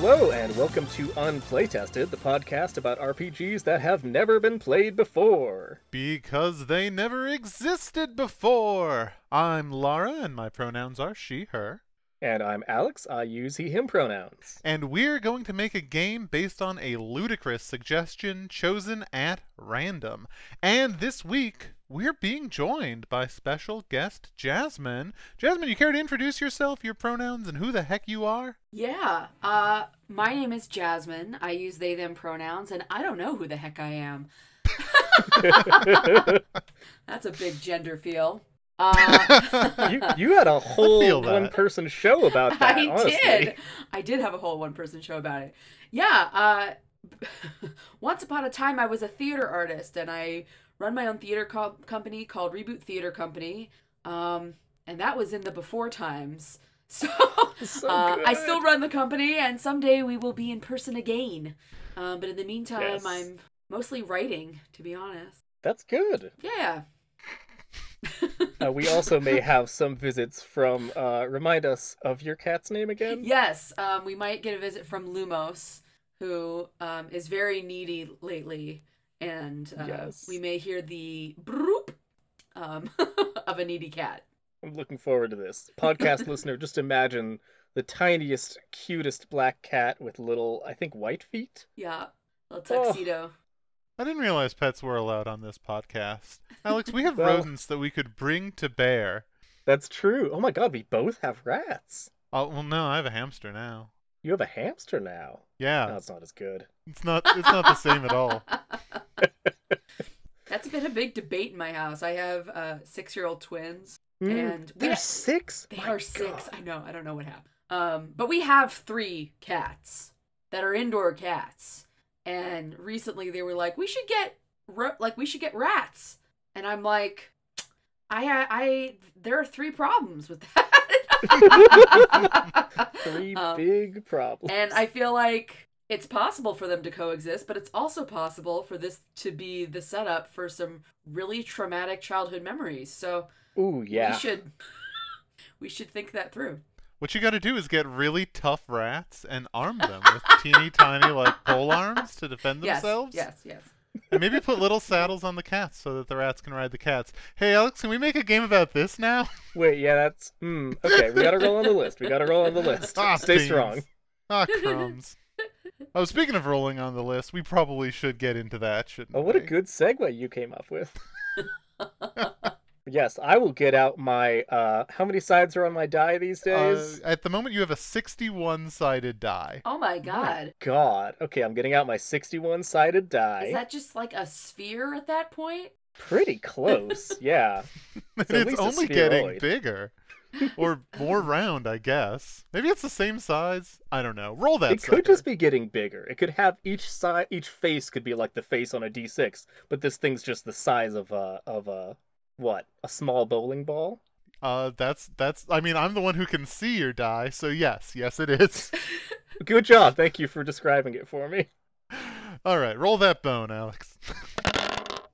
Hello, and welcome to Unplaytested, the podcast about RPGs that have never been played before. Because they never existed before. I'm Lara, and my pronouns are she, her. And I'm Alex, I use he, him pronouns. And we're going to make a game based on a ludicrous suggestion chosen at random. And this week, we're being joined by special guest Jasmine. Jasmine, you care to introduce yourself, your pronouns, and who the heck you are? Yeah. Uh, my name is Jasmine. I use they them pronouns, and I don't know who the heck I am. That's a big gender feel. Uh, you, you had a whole one person show about that, I honestly. did. I did have a whole one person show about it. Yeah. Uh, once upon a time, I was a theater artist, and I run my own theater co- company called Reboot Theater Company. Um, and that was in the before times. So, So uh, I still run the company, and someday we will be in person again. Um, but in the meantime, Yes. I'm mostly writing, to be honest. That's good. Yeah. Uh, we also may have some visits from, uh, remind us of your cat's name again? Yes, um, we might get a visit from Lumos, who um, is very needy lately, and uh, Yes. we may hear the broop um, of a needy cat. I'm looking forward to this. Podcast listener, just imagine the tiniest, cutest black cat with little, I think, white feet. Yeah, little Oh. tuxedo. I didn't realize pets were allowed on this podcast. Alex, we have Well- rodents that we could bring to bear. That's true. Oh my god, we both have rats. Oh, well, no, I have a hamster now. You have a hamster now. Yeah, No, it's not as good. it's not. It's not the same at all. That's been a big debate in my house. I have uh, six-year-old twins. Mm, And we they're six. They My are six. I know. I don't know what happened. Um, but we have three cats that are indoor cats, and recently they were like, we should get ra- like we should get rats, and I'm like, I I there are three problems with that. Three Um, big problems. and I feel like it's possible for them to coexist, but it's also possible for this to be the setup for some really traumatic childhood memories. So Ooh, yeah. we should we should think that through. What you got to do is get really tough rats and arm them with teeny tiny like pole arms to defend Yes, themselves. yes, yes. And maybe put little saddles on the cats so that the rats can ride the cats. Hey, Alex, can we make a game about this now? Wait, yeah, that's. Mm, okay, we gotta roll on the list. We gotta roll on the list. Ah, Stay beans. strong. Ah, crumbs. oh, speaking of rolling on the list, we probably should get into that, shouldn't Oh, what a good segue you came up with. yes, I will get out my. uh How many sides are on my die these Uh, days? at the moment, you have a 61 sided die. Oh my god. God. Okay, I'm getting out my 61 sided die. Is that just like a sphere at that point? Pretty close. yeah. at it's only getting bigger. or more round, I guess. Maybe it's the same size. I don't know. Roll that. it could just be getting bigger. It could have each side, each face could be like the face on a D6, but this thing's just the size of a of a what? A small bowling ball. Uh, that's that's. I mean, I'm the one who can see your die, so yes, yes, it is. Good job. Thank you for describing it for me. All right, roll that bone, Alex.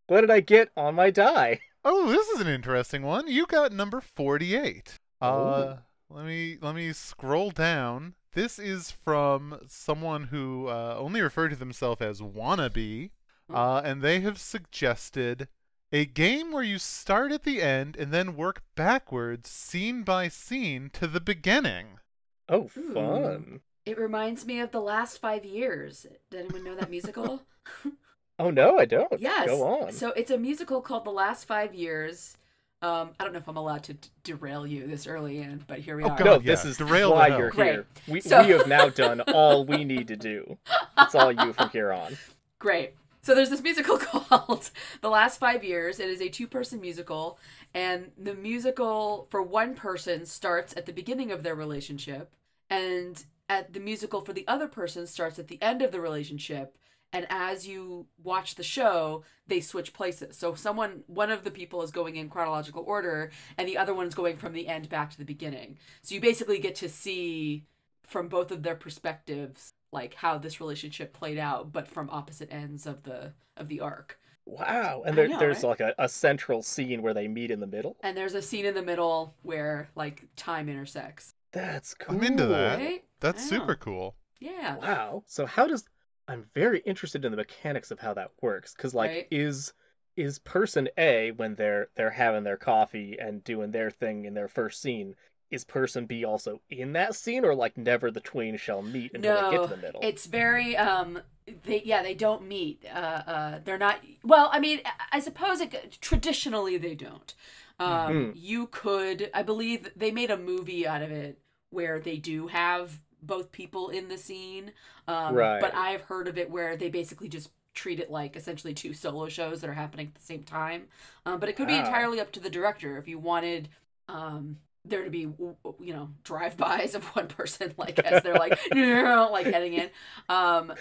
What did I get on my die? Oh, this is an interesting one. You got number 48. Uh, let me let me scroll down. This is from someone who uh, only referred to themselves as wannabe, Oh. uh, and they have suggested a game where you start at the end and then work backwards, scene by scene, to the beginning. Oh, Ooh. fun. It reminds me of the last five years. Did anyone know that musical? Oh no, I don't. yes. Go on. So it's a musical called The Last Five Years. Um, I don't know if I'm allowed to d- derail you this early in, but here we Oh, are. God. no, yeah, this is derail the why hell. you're Great. here. We, So- we have now done all we need to do. It's all you from here on. Great. So there's this musical called The Last Five Years. It is a two person musical, and the musical for one person starts at the beginning of their relationship, and at the musical for the other person starts at the end of the relationship. And as you watch the show, they switch places. So someone, one of the people is going in chronological order, and the other one's going from the end back to the beginning. So you basically get to see from both of their perspectives like how this relationship played out but from opposite ends of the of the arc Wow. And there, know, there's right? like a, a central scene where they meet in the middle. and there's a scene in the middle where like time intersects That's cool. I'm into that. right That's super cool. Yeah. Wow. So how does I'm very interested in the mechanics of how that works cuz like Right. is is person A when they're they're having their coffee and doing their thing in their first scene is person B also in that scene or like never the twain shall meet until they get to the middle? It's very um they yeah, they don't meet. Uh uh they're not well, I mean, I- suppose it traditionally they don't. Um Mhm. you could I believe they made a movie out of it where they do have both people in the scene. Um Right. but I've heard of it where they basically just treat it like essentially two solo shows that are happening at the same time. Um but it could be Ah. entirely up to the director if you wanted um there to be you know drive-bys of one person like as they're like like heading in um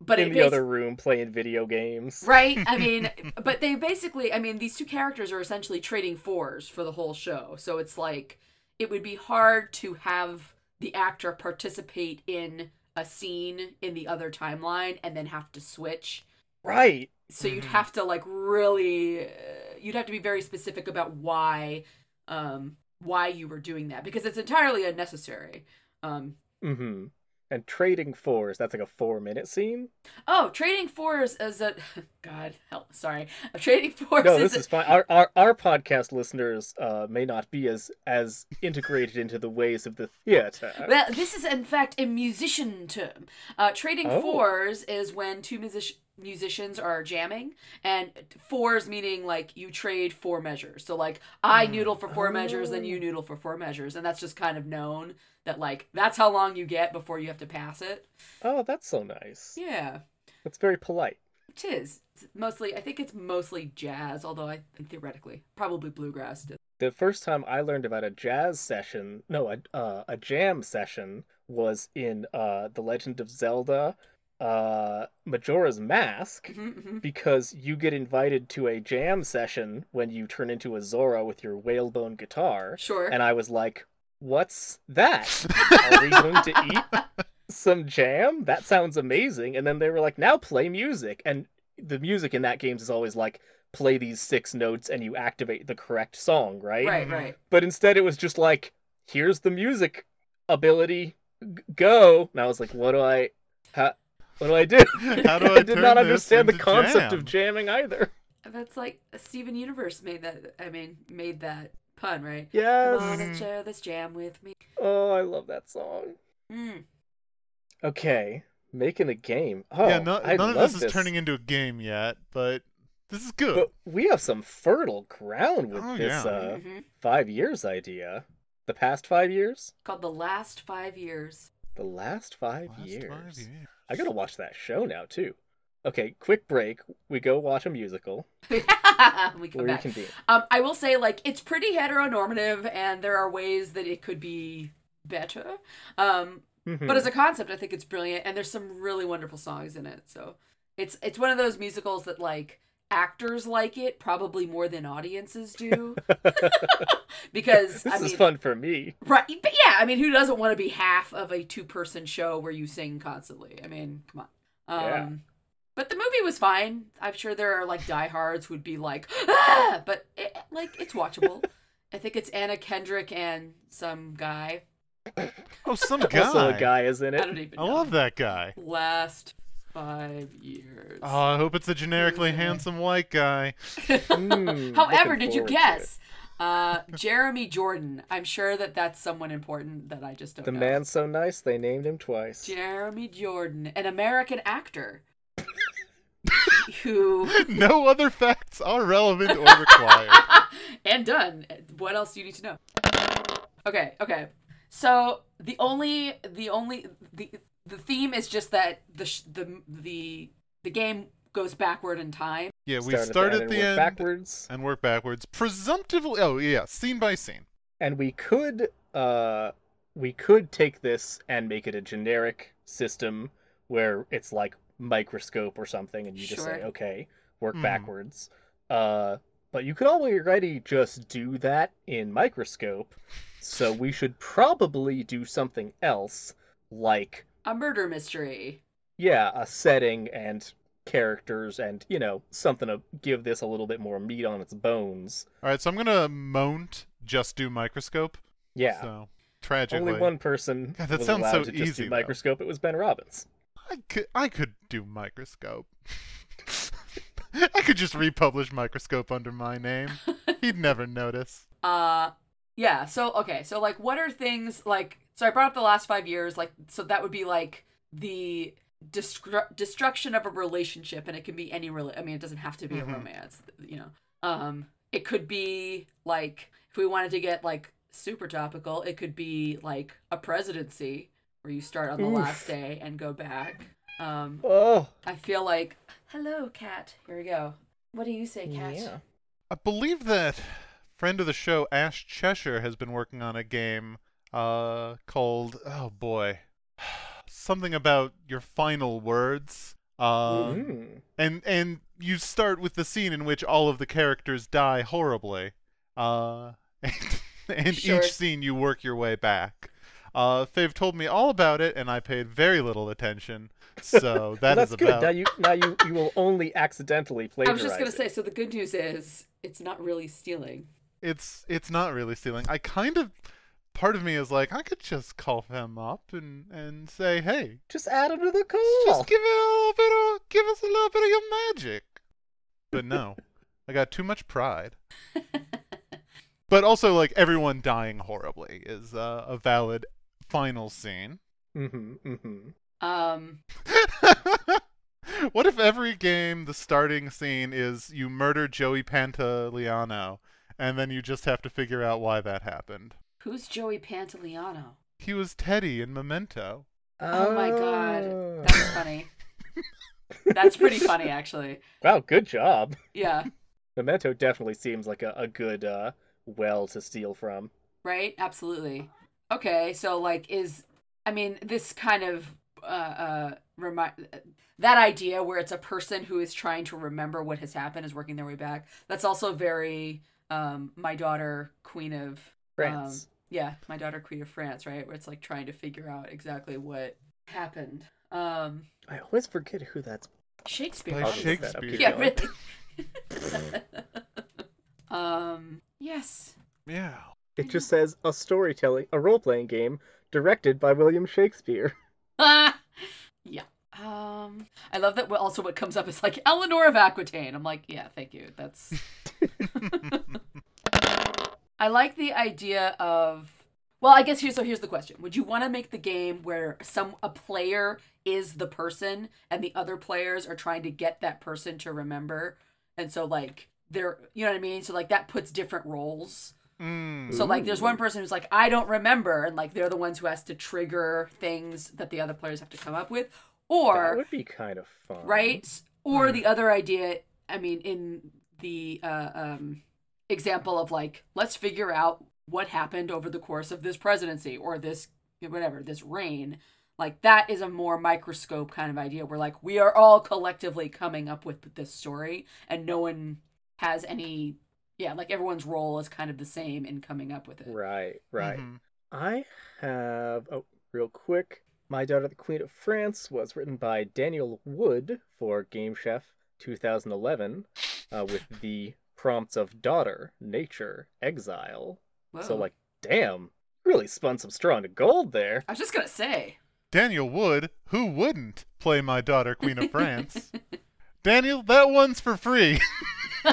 but in the basi- other room playing video games. right i mean but they basically i mean these two characters are essentially trading fours for the whole show so it's like it would be hard to have the actor participate in a scene in the other timeline and then have to switch Right. so you'd Mhm. have to like really uh, you'd have to be very specific about why um why you were doing that because it's entirely unnecessary um Mhm. And trading fours, that's like a 4 minute scene? oh trading fours as a god help sorry trading fours No, is this is fine. Our, our our podcast listeners uh, may not be as as integrated into the ways of the theater. Well, this is in fact a musician term. Uh, trading Oh. fours is when two music- musicians are jamming, and fours meaning like you trade four measures. So like I Hmm. noodle for four measures, then you Oh. noodle for four measures, and that's just kind of known that like that's how long you get before you have to pass it. Oh, that's so nice. Yeah, That's very polite. it is. It's mostly, I think it's mostly jazz, although I think theoretically probably bluegrass. Too. The first time I learned about a jazz session, no, a uh, a jam session was in uh The Legend of Zelda uh Majora's Mask Mhm, mhm. because you get invited to a jam session when you turn into a Zora with your whalebone guitar. Sure. And I was like, "What's that? Are we going to eat some jam? That sounds amazing." And then they were like, "Now play music." And the music in that game is always like play these six notes and you activate the correct song, right? right, right. But instead it was just like, "Here's the music ability. G- go." And I was like, "What do I how, what do I do?" How do I did turn not understand the concept jam? of jamming either. That's like Steven Universe made that. I mean, made that pun, right? Yes. Come on and share this jam with me. Oh, I love that song. Mm. Okay, making a game. Oh, yeah, no, I none of love this is turning into a game yet, but this is good. But we have some fertile ground with Oh, this yeah. uh, Mhm. five years idea. The past five years? Called the last five years. The last five Last years. five years. I gotta watch that show now too. Okay, quick break. We go watch a musical. we come back. Um, I will say, like, it's pretty heteronormative, and there are ways that it could be better. Um, Mhm. but as a concept, I think it's brilliant, and there's some really wonderful songs in it. So it's it's one of those musicals that like actors like it probably more than audiences do, because this I is mean, fun for me. right? But yeah, I mean, who doesn't want to be half of a two person show where you sing constantly? I mean, come on. Um, Yeah. But the movie was fine. I'm sure there are like diehards who'd be like, ah! but it, like it's watchable. I think it's Anna Kendrick and some guy. Oh, some guy. Also, a guy is in I it. don't even I know. love that guy. Last five years. Oh, I hope it's a generically Who's handsome white guy. Mm, However, did you guess? Uh, Jeremy Jordan. I'm sure that that's someone important that I just don't The know. man's so nice they named him twice. Jeremy Jordan, an American actor who no other facts are relevant or required. and done. What else do you need to know? Okay, okay. So the only the only the the theme is just that the sh- the the the game goes backward in time. Yeah, we Start start at at and the work end backwards. and work backwards. Presumptively, oh yeah, scene by scene. and we could uh we could take this and make it a generic system where it's like microscope or something and you just say okay work Mhm. backwards uh but you could already just do that in microscope so we should probably do something else like A murder mystery. yeah a setting and characters and you know something to give this a little bit more meat on its bones All right, so I'm gonna mount just do microscope. yeah So tragically. Only one person God, that was sounds allowed so to just easy, do though. microscope. It was Ben Robbins. I could I could do microscope. I could just republish microscope under my name. He'd never notice. Uh yeah, so okay, so like what are things like so I brought up the last 5 years like so that would be like the destru- destruction of a relationship and it can be any rela- I mean it doesn't have to be Mhm. a romance, you know. Um it could be like if we wanted to get like super topical, it could be like a presidency where you start on the Oof. last day and go back. Um Oh, I feel like hello cat. Here we go. What do you say, cat? yeah. I believe that friend of the show Ash Cheshire has been working on a game uh called oh boy something about your final words. Uh, Mhm. and and you start with the scene in which all of the characters die horribly uh and, and Sure. each scene you work your way back uh they've told me all about it and i paid very little attention so that Well, is that's good. about Now you now you you will only accidentally play. I was just gonna it. say. So the good news is it's not really stealing. it's it's not really stealing i kind of part of me is like i could just call them up and and say hey Just add him to the call. just give it a little bit of give us a little bit of your magic but no i got too much pride but also like everyone dying horribly is uh, a valid final scene Mm-hmm. Mm-hmm. Um, what if every game the starting scene is you murder joey pantoliano and then you just have to figure out why that happened who's Joey Pantoliano? he was teddy in memento Oh my god, Oh. that's funny. That's pretty funny, actually. Wow, good job. Yeah, Memento definitely seems like a, a good uh, well to steal from. right. Absolutely. Okay, so like, is I mean, this kind of uh, uh remind that idea where it's a person who is trying to remember what has happened is working their way back. That's also very um my daughter, Queen of France. Yeah, my daughter Queen of France, right? Where it's like trying to figure out exactly what happened. Um I always forget who that's. Shakespeare. By I'll obviously. look that. Shakespeare. Yeah, really. um yes. yeah It just says a storytelling, a role playing game directed by William Shakespeare. Ah! yeah. Um I love that also what comes up is like Eleanor of Aquitaine. I'm like, yeah, thank you. That's I like the idea of well, I guess here's so here's the question. Would you want to make the game where some a player is the person and the other players are trying to get that person to remember? And so like they're you know what I mean? So like that puts different roles. Mm. So like there's one person who's like I don't remember and like they're the ones who has to trigger things that the other players have to come up with or that would be kind of fun. right? Or Hmm. the other idea, I mean, in the uh, um, example of like, let's figure out what happened over the course of this presidency or this, whatever, this reign. Like, that is a more microscope kind of idea where, like, we are all collectively coming up with this story and no one has any, yeah, like everyone's role is kind of the same in coming up with it. Right, right. Mhm. I have oh, real quick. My Daughter the Queen of France was written by Daniel Wood for Game Chef 2011, uh, with the prompts of daughter, nature, exile. So like, damn, really spun some straw into gold there. I was just going to say. Daniel would, who wouldn't play my daughter Queen of France? Daniel, that one's for free.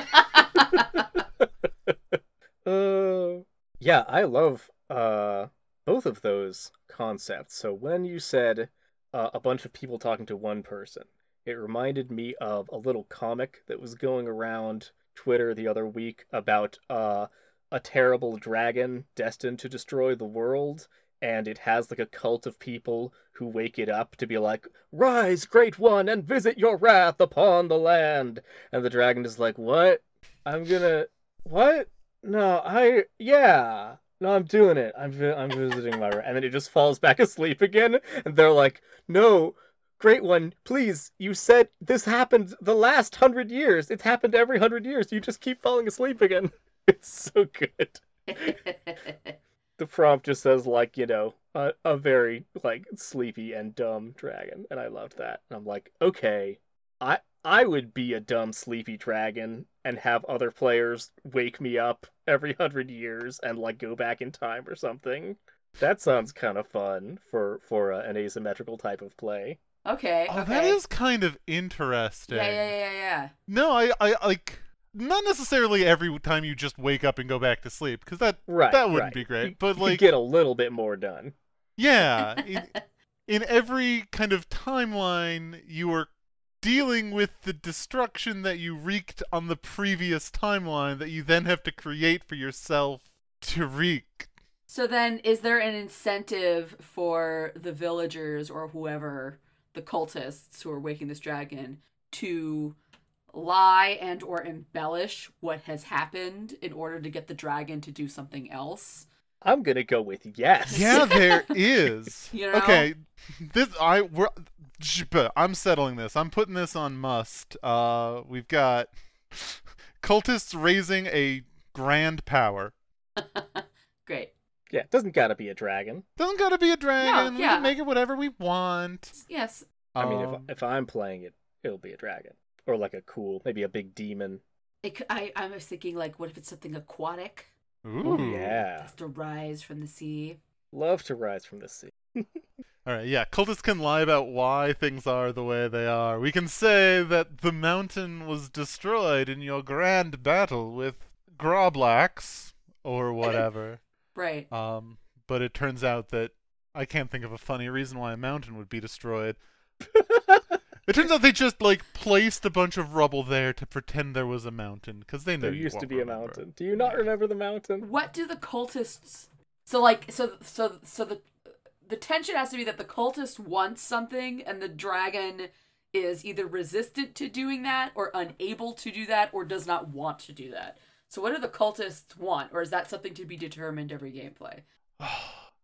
Uh, yeah, I love uh both of those concepts. So when you said uh, a bunch of people talking to one person, it reminded me of a little comic that was going around Twitter the other week about uh a terrible dragon destined to destroy the world. And it has like a cult of people who wake it up to be like, Rise, great one, and visit your wrath upon the land. And the dragon is like, What? I'm gonna. What? No, I yeah. No, I'm doing it. I'm I'm visiting my and then it just falls back asleep again. And they're like, "No, great one, please. You said this happened the last hundred years. It's happened every hundred years. You just keep falling asleep again. It's so good." The prompt just says like you know a a very like sleepy and dumb dragon, and I loved that. And I'm like, okay, I I would be a dumb sleepy dragon and have other players wake me up every hundred years and like go back in time or something. That sounds kind of fun for for uh, an asymmetrical type of play. Okay. Oh, okay. that is kind of interesting. Yeah, yeah, yeah, yeah. No, I, I like not necessarily every time you just wake up and go back to sleep because that Right. that wouldn't right. be great. You- but you like, get a little bit more done. yeah, in, in every kind of timeline, you are dealing with the destruction that you wreaked on the previous timeline that you then have to create for yourself to wreak. So then, is there an incentive for the villagers or whoever, the cultists who are waking this dragon, to lie and or embellish what has happened in order to get the dragon to do something else? I'm gonna go with yes. Yeah, there is. You know? Okay, this I we're, I'm settling this. I'm putting this on must. Uh, we've got cultists raising a grand power. Great. Yeah, it doesn't gotta be a dragon. Doesn't gotta be a dragon. We yeah. can make it whatever we want. Yes. I mean, Um, if if I'm playing it, it'll be a dragon or like a cool, maybe a big demon. It, c- I, I was thinking, like, what if it's something aquatic? ooh. Oh, yeah, Has to rise from the sea. love to rise from the sea. All right, yeah. Cultists can lie about why things are the way they are. We can say that the mountain was destroyed in your grand battle with Groblax or whatever. Right. um, but it turns out that I can't think of a funny reason why a mountain would be destroyed. It turns out they just like placed a bunch of rubble there to pretend there was a mountain because they know there you used to won't be a mountain. Do you not remember the mountain? What do the cultists? So like, so so so the the tension has to be that the cultist wants something, and the dragon is either resistant to doing that, or unable to do that, or does not want to do that. So what do the cultists want, or is that something to be determined every gameplay?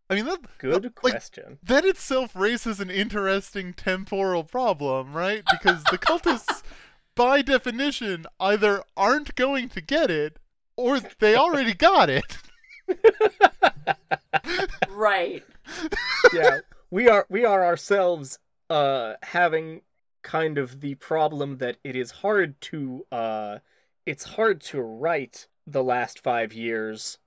I mean that Good that- like, question. that itself raises an interesting temporal problem, right? Because the cultists, by definition, either aren't going to get it or they already got it. Right. yeah, we are we are ourselves uh having kind of the problem that it is hard to uh it's hard to write the last 5 years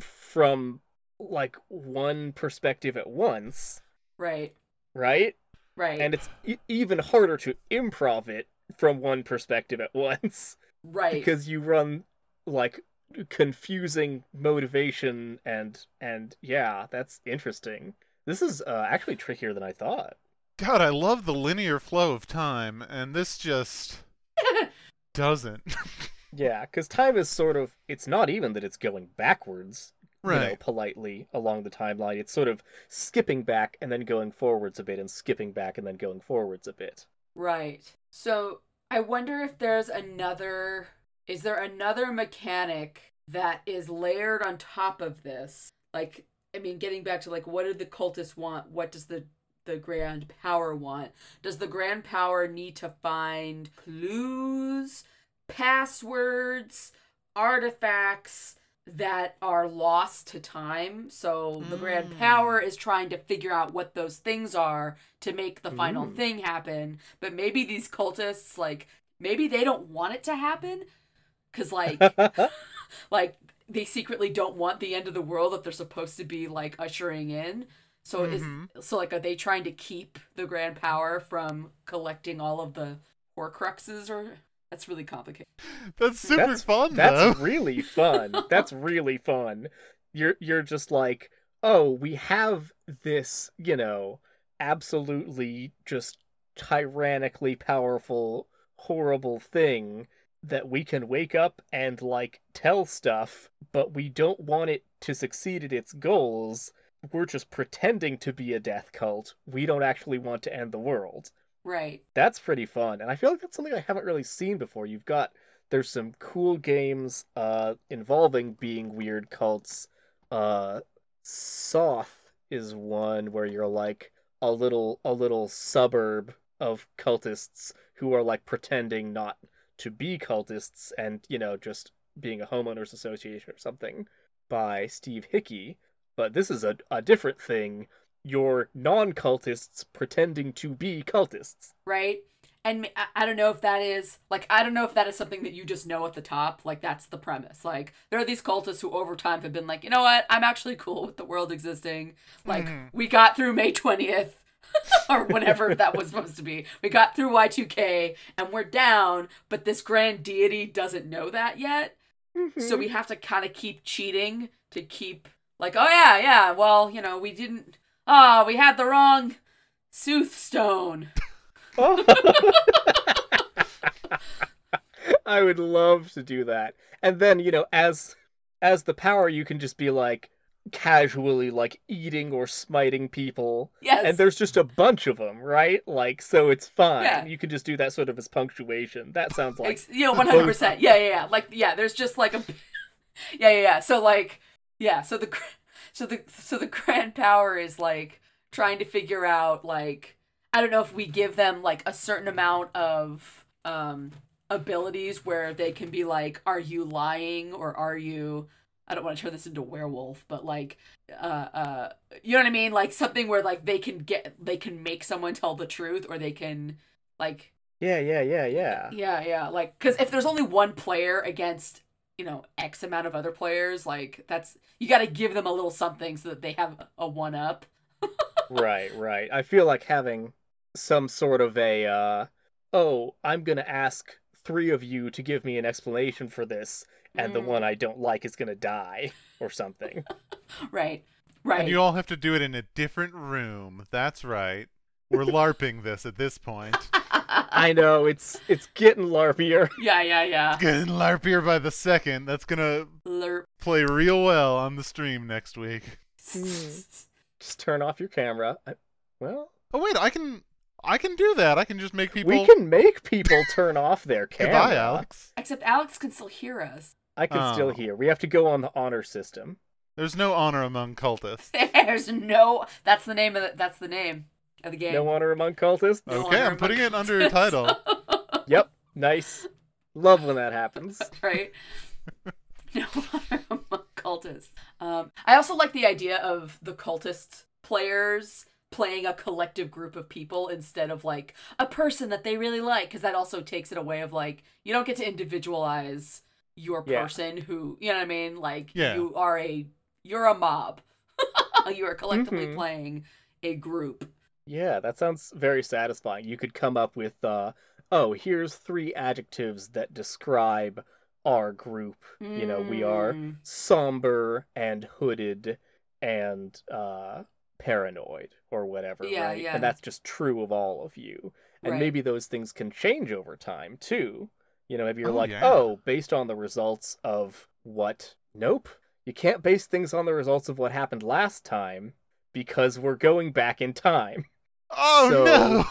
from like one perspective at once, Right. right? Right. And it's e- even harder to improv it from one perspective at once right. because you run like confusing motivation and and yeah, that's interesting. This is uh, actually trickier than I thought. God, I love the linear flow of time, and this just doesn't. Yeah, because time is sort of it's not even that it's going backwards, you know, politely along the timeline. It's sort of skipping back and then going forwards a bit and skipping back and then going forwards a bit. Right. So I wonder if there's another. Is there another mechanic that is layered on top of this? Like, I mean, getting back to like, what do the cultists want? What does the the grand power want? Does the grand power need to find clues, passwords, artifacts? that are lost to time. So the grand Mm. power is trying to figure out what those things are to make the final Mm. thing happen. But maybe these cultists like maybe they don't want it to happen cuz like like they secretly don't want the end of the world that they're supposed to be like ushering in. So Mhm. is so like are they trying to keep the grand power from collecting all of the horcruxes or that's really complicated. That's super That's- fun, That's though. really fun. That's really fun. You're you're just like, oh, we have this, you know, absolutely just tyrannically powerful, horrible thing that we can wake up and like tell stuff, but we don't want it to succeed at its goals. We're just pretending to be a death cult. We don't actually want to end the world. Right. That's pretty fun. And I feel like that's something I haven't really seen before. You've got there's some cool games uh involving being weird cults. Uh Soth is one where you're like a little a little suburb of cultists who are like pretending not to be cultists and, you know, just being a homeowners association or something by Steve Hickey. But this is a, a different thing. You're non cultists pretending to be cultists. right? and I- I don't know if that is like I don't know if that is something that you just know at the top. Like that's the premise. Like there are these cultists who over time have been like, you know what, I'm actually cool with the world existing. Like Mhm. we got through May twentieth. or whatever that was supposed to be. We got through Y2K and we're down, but this grand deity doesn't know that yet. So we have to kind of keep cheating to keep like, oh yeah, yeah. Well, you know, we didn't. Ah, we had the wrong sooth stone. Oh. I would love to do that. And then, you know, as as the power you can just be like casually like eating or smiting people Yes. and there's just a bunch of them, right? Like so it's fine. Yeah. You can just do that sort of as punctuation. That sounds like Ex- you know, one hundred percent. Yeah, yeah, yeah. Like, yeah. There's just like a. Yeah, yeah, yeah. So like, yeah. So the, so the, so the grand power is like trying to figure out like I don't know if we give them like a certain amount of um abilities where they can be like, are you lying or are you? I don't want to turn this into werewolf, but like, uh, uh, you know what I mean? Like something where like they can get, they can make someone tell the truth, or they can, like, Yeah, yeah, yeah, yeah. yeah, yeah. Like, because if there's only one player against, you know, X amount of other players, like, that's, you got to give them a little something so that they have a one up. right, right. I feel like having some sort of a uh oh, I'm going to ask 3 of you to give me an explanation for this and the Mm. one I don't like is going to die or something. Right. Right. And you all have to do it in a different room. That's right. We're LARPing this at this point. I know it's it's getting larpier. yeah, yeah, yeah. Getting LARPier by the second. That's gonna Lerp. play real well on the stream next week. Just turn off your camera. I, well, Oh wait, I can I can do that. I can just make people we can make people turn off their camera. Goodbye, Alex. Except Alex can still hear us. I can still Oh. hear. We have to go on the honor system. There's no honor among cultists. There's no. That's the name of the. That's the name of the game. No honor among cultists. No Okay, honor I'm putting among it under a title. Yep, nice. Love when that happens. right? No honor among cultists. Um, I also like the idea of the cultist players playing a collective group of people instead of like a person that they really like, because that also takes it away of like you don't get to individualize your Yeah. person who you know what I mean. Like Yeah. you are a you're a mob. you are collectively Mhm. playing a group. Yeah, that sounds very satisfying. You could come up with, uh, oh, here's three adjectives that describe our group. You know, we are Mm. somber and hooded and uh, paranoid or whatever, Yeah, right? yeah. And that's just true of all of you. And Right. maybe those things can change over time too. You know, maybe you're Oh, like, yeah. oh, based on the results of what? Nope. You can't base things on the results of what happened last time because we're going back in time. Oh So- no!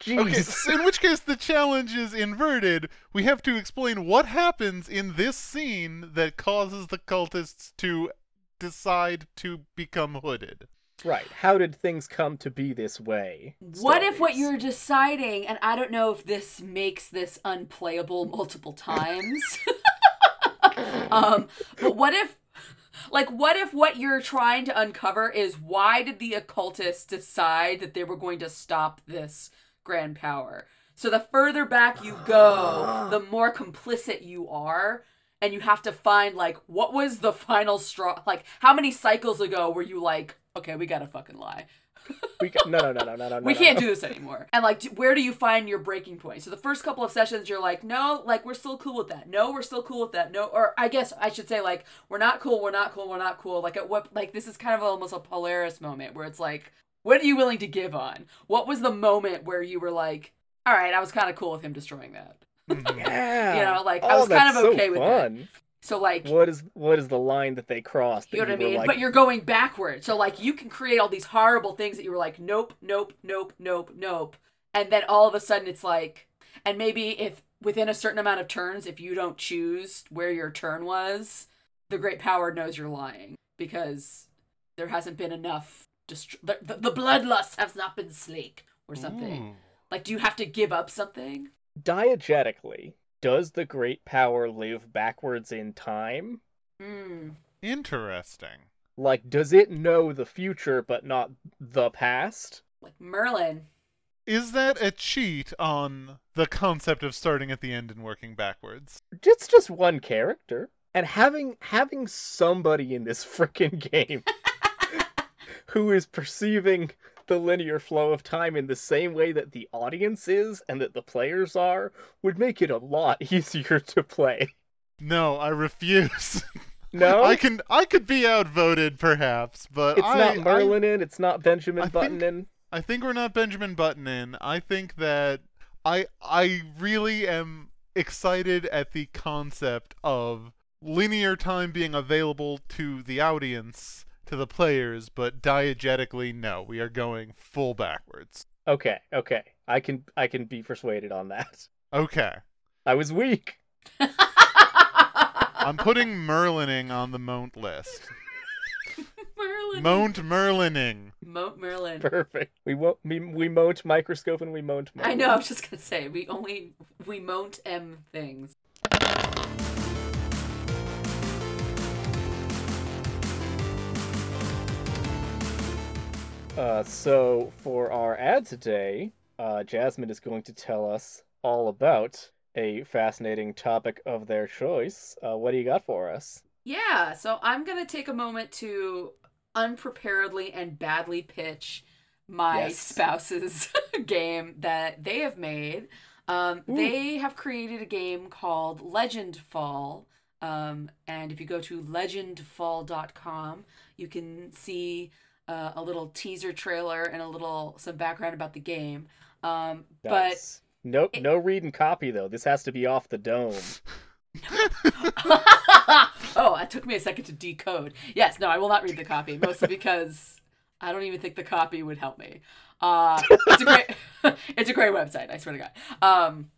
Jeez. Okay, so in which case the challenge is inverted. We have to explain what happens in this scene that causes the cultists to decide to become hooded. Right. How did things come to be this way? What if what you're deciding, and I don't know if this makes this unplayable multiple times, um, but what if, like, what if what you're trying to uncover is why did the occultists decide that they were going to stop this grand power? So the further back you go, the more complicit you are. And you have to find like what was the final straw? Like how many cycles ago were you like, okay, we gotta fucking lie. We ca- no, no, no, no, no, no. we no, can't no. do this anymore. And like, where do you find your breaking point? So the first couple of sessions, you're like, no, like we're still cool with that. No, we're still cool with that. No, or I guess I should say like, we're not cool. We're not cool. We're not cool. Like at what? Like this is kind of almost a Polaris moment where it's like, what are you willing to give on? What was the moment where you were like, all right, I was kind of cool with him destroying that. Mhm. Yeah. You know, like, I Oh, was kind that's of so okay with it. Fun. So like, What is what is the line that they crossed? That You know what I mean? Like, But you're going backward. So like you can create all these horrible things that you were like, nope, nope, nope, nope, nope. And then all of a sudden it's like and maybe if within a certain amount of turns, if you don't choose where your turn was, the great power knows you're lying. Because there hasn't been enough dist- the, the, the bloodlust has not been slaked or something. Ooh. Like do you have to give up something? diegetically, does the great power live backwards in time? Hmm. Interesting. Like, does it know the future but not the past? Like Merlin. is that a cheat on the concept of starting at the end and working backwards? It's just one character. And having having somebody in this freaking game who is perceiving the linear flow of time in the same way that the audience is and that the players are would make it a lot easier to play. No, I refuse. No, I can I could be outvoted perhaps, but it's I, not I- Merlin in. It's not Benjamin I Button think- in. I think we're not Benjamin Button in. I think that I I really am excited at the concept of linear time being available to the audience, to the players, but diegetically no, we are going full backwards. Okay, okay, I can I can be persuaded on that. Okay. I was weak. I'm putting Merlining on the Mount list. Merlin. Mount Merlining. Moat Merlin. Perfect. We won't. We, we moaned microscope and we moaned. I know. I was just gonna say we only we moat m things. Uh, so for our ad today, uh, Jasmine is going to tell us all about a fascinating topic of their choice. Uh, what do you got for us? Yeah. So I'm gonna take a moment to unpreparedly and badly pitch my Yes. spouse's game that they have made. Um, they have created a game called Legend Fall. Um, and if you go to legendfall.com, you can see uh, a little teaser trailer and a little some background about the game. Um, but Nice. no, no read and copy though. This has to be off the dome. oh, it took me a second to decode. Yes, no, I will not read the copy, mostly because I don't even think the copy would help me. Uh, it's a great, it's a great website. I swear to God. Um,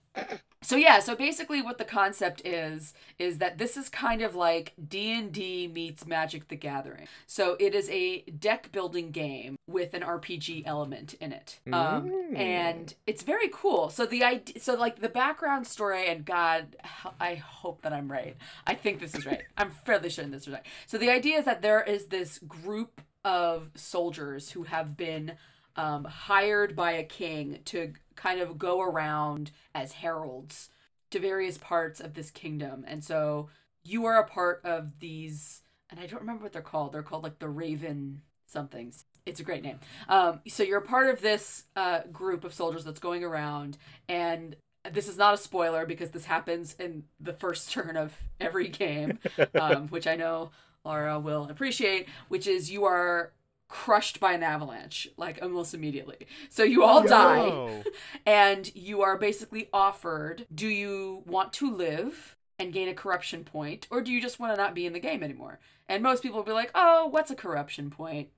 so yeah, so basically, what the concept is is that this is kind of like D and D meets Magic: The Gathering. So it is a deck building game with an RPG element in it, um, Mm. and it's very cool. So the idea, so like the background story, and God, I hope that I'm right. I think this is right. I'm fairly sure this is right. So the idea is that there is this group of soldiers who have been um, hired by a king to kind of go around as heralds to various parts of this kingdom. And so you are a part of these, and I don't remember what they're called. They're called like the Raven somethings. It's a great name. Um, so you're a part of this uh, group of soldiers that's going around, and this is not a spoiler because this happens in the first turn of every game, um, which I know Laura will appreciate, which is you are crushed by an avalanche like almost immediately. So you all die and you are basically offered do you want to live and gain a corruption point or do you just want to not be in the game anymore? And most people will be like oh what's a corruption point?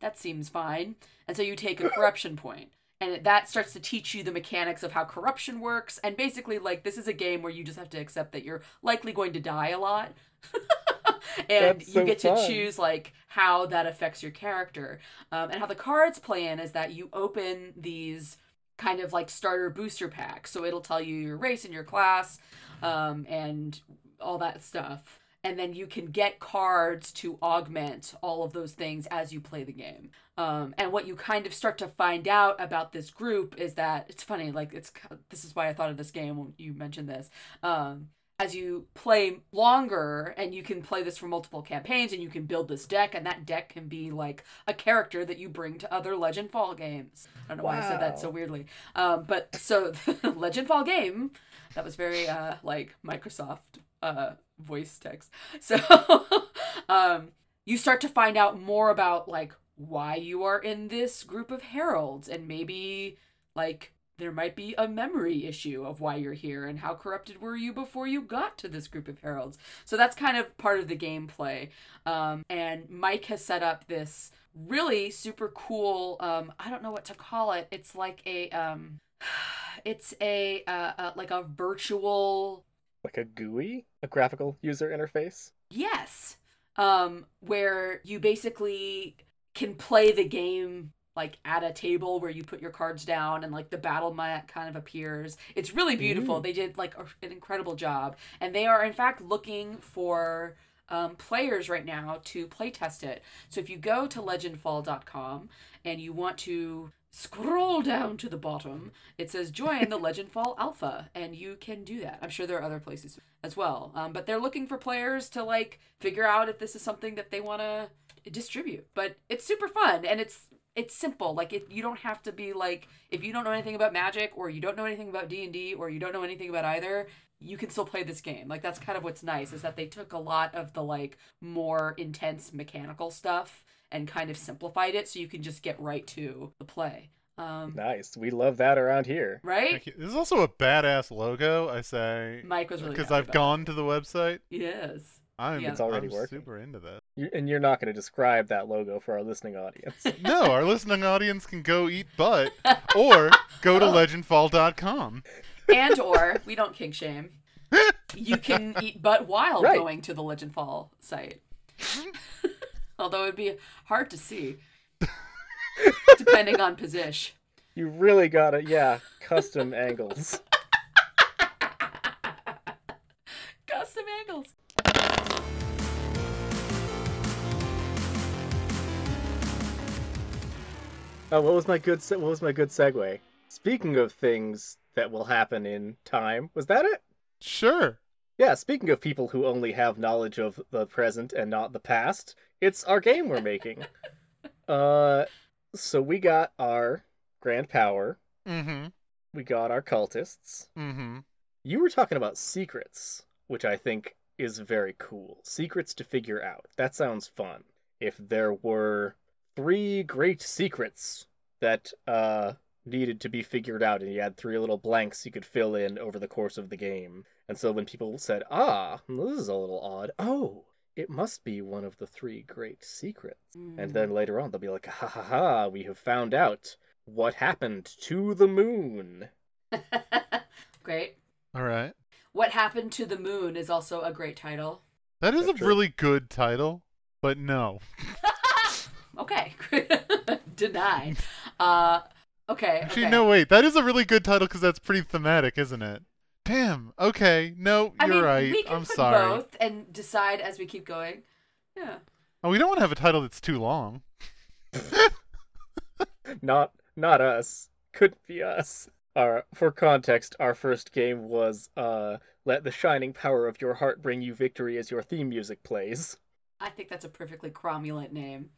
That seems fine. And so you take a corruption point and that starts to teach you the mechanics of how corruption works and basically like this is a game where you just have to accept that you're likely going to die a lot and That's you so get to choose like how that affects your character. Um, and how the cards play in is that you open these kind of like starter booster packs. So it'll tell you your race and your class um, and all that stuff. And then you can get cards to augment all of those things as you play the game. Um, and what you kind of start to find out about this group is that it's funny like it's this is why i thought of this game when you mentioned this. Um, as you play longer and you can play this for multiple campaigns and you can build this deck and that deck can be like a character that you bring to other legend fall games. I don't know why i said that so weirdly. Um, but so legend fall game that was very uh, like microsoft uh, voice text. So um, you start to find out more about like why you are in this group of heralds and maybe like there might be a memory issue of why you're here and how corrupted were you before you got to this group of heralds. So that's kind of part of the gameplay. Um, and Mike has set up this really super cool. Um, I don't know what to call it. It's like a um, it's a uh, uh, like a virtual Like a GUI, a graphical user interface. Yes. Um, where you basically can play the game like at a table where you put your cards down and like the battle mat kind of appears. It's really beautiful. Mm. They did like a- an incredible job. And they are in fact looking for um, players right now to play test it. So if you go to legendfall.com and you want to scroll down to the bottom, it says join the Legendfall Alpha, and you can do that. I'm sure there are other places as well, um, but they're looking for players to like figure out if this is something that they want to distribute. But it's super fun and it's it's simple. Like it, you don't have to be like if you don't know anything about Magic or you don't know anything about D and D or you don't know anything about either. You can still play this game. Like that's kind of what's nice is that they took a lot of the like more intense mechanical stuff and kind of simplified it so you can just get right to the play. Um, Nice. We love that around here. right? Thank you. This is also a badass logo, I say. Mike was really Because I've about gone to the website. Yes. I'm, Yeah. It's already I'm working. super into this. You, and you're not going to describe that logo for our listening audience. No, our listening audience can go eat butt or go to Oh. legendfall.com. and or we don't kink shame. You can eat butt while Right. going to the Legend Fall site. Although it'd be hard to see. depending on position. you really got to, yeah, custom angles. Custom angles. Oh, what was my good se- what was my good segue? Speaking of things that will happen in time, was that it? Sure. Yeah, speaking of people who only have knowledge of the present and not the past, it's our game we're making. uh so we got our grand power, Mm-hmm. we got our cultists. Mm-hmm. You were talking about secrets, which I think is very cool. Secrets to figure out. That sounds fun. If there were three great secrets that uh needed to be figured out and you had three little blanks you could fill in over the course of the game. And so when people said, "Ah, this is a little odd." Oh, it must be one of the three great secrets. And then later on they'll be like, "Ha ha ha, we have found out what happened to the moon." great. All right. What happened to the moon is also a great title. That is That's a true. really good title, but no. Okay. Denied. Uh okay. Actually, okay. no, wait. That is a really good title because that's pretty thematic, isn't it? Damn. Okay. No, I you're mean, right. we can I'm put sorry. both and decide as we keep going. Yeah. Oh, we don't want to have a title that's too long. Not not us. Couldn't be us. Our for context, our first game was uh let the shining power of your heart bring you victory as your theme music plays. I think that's a perfectly cromulent name.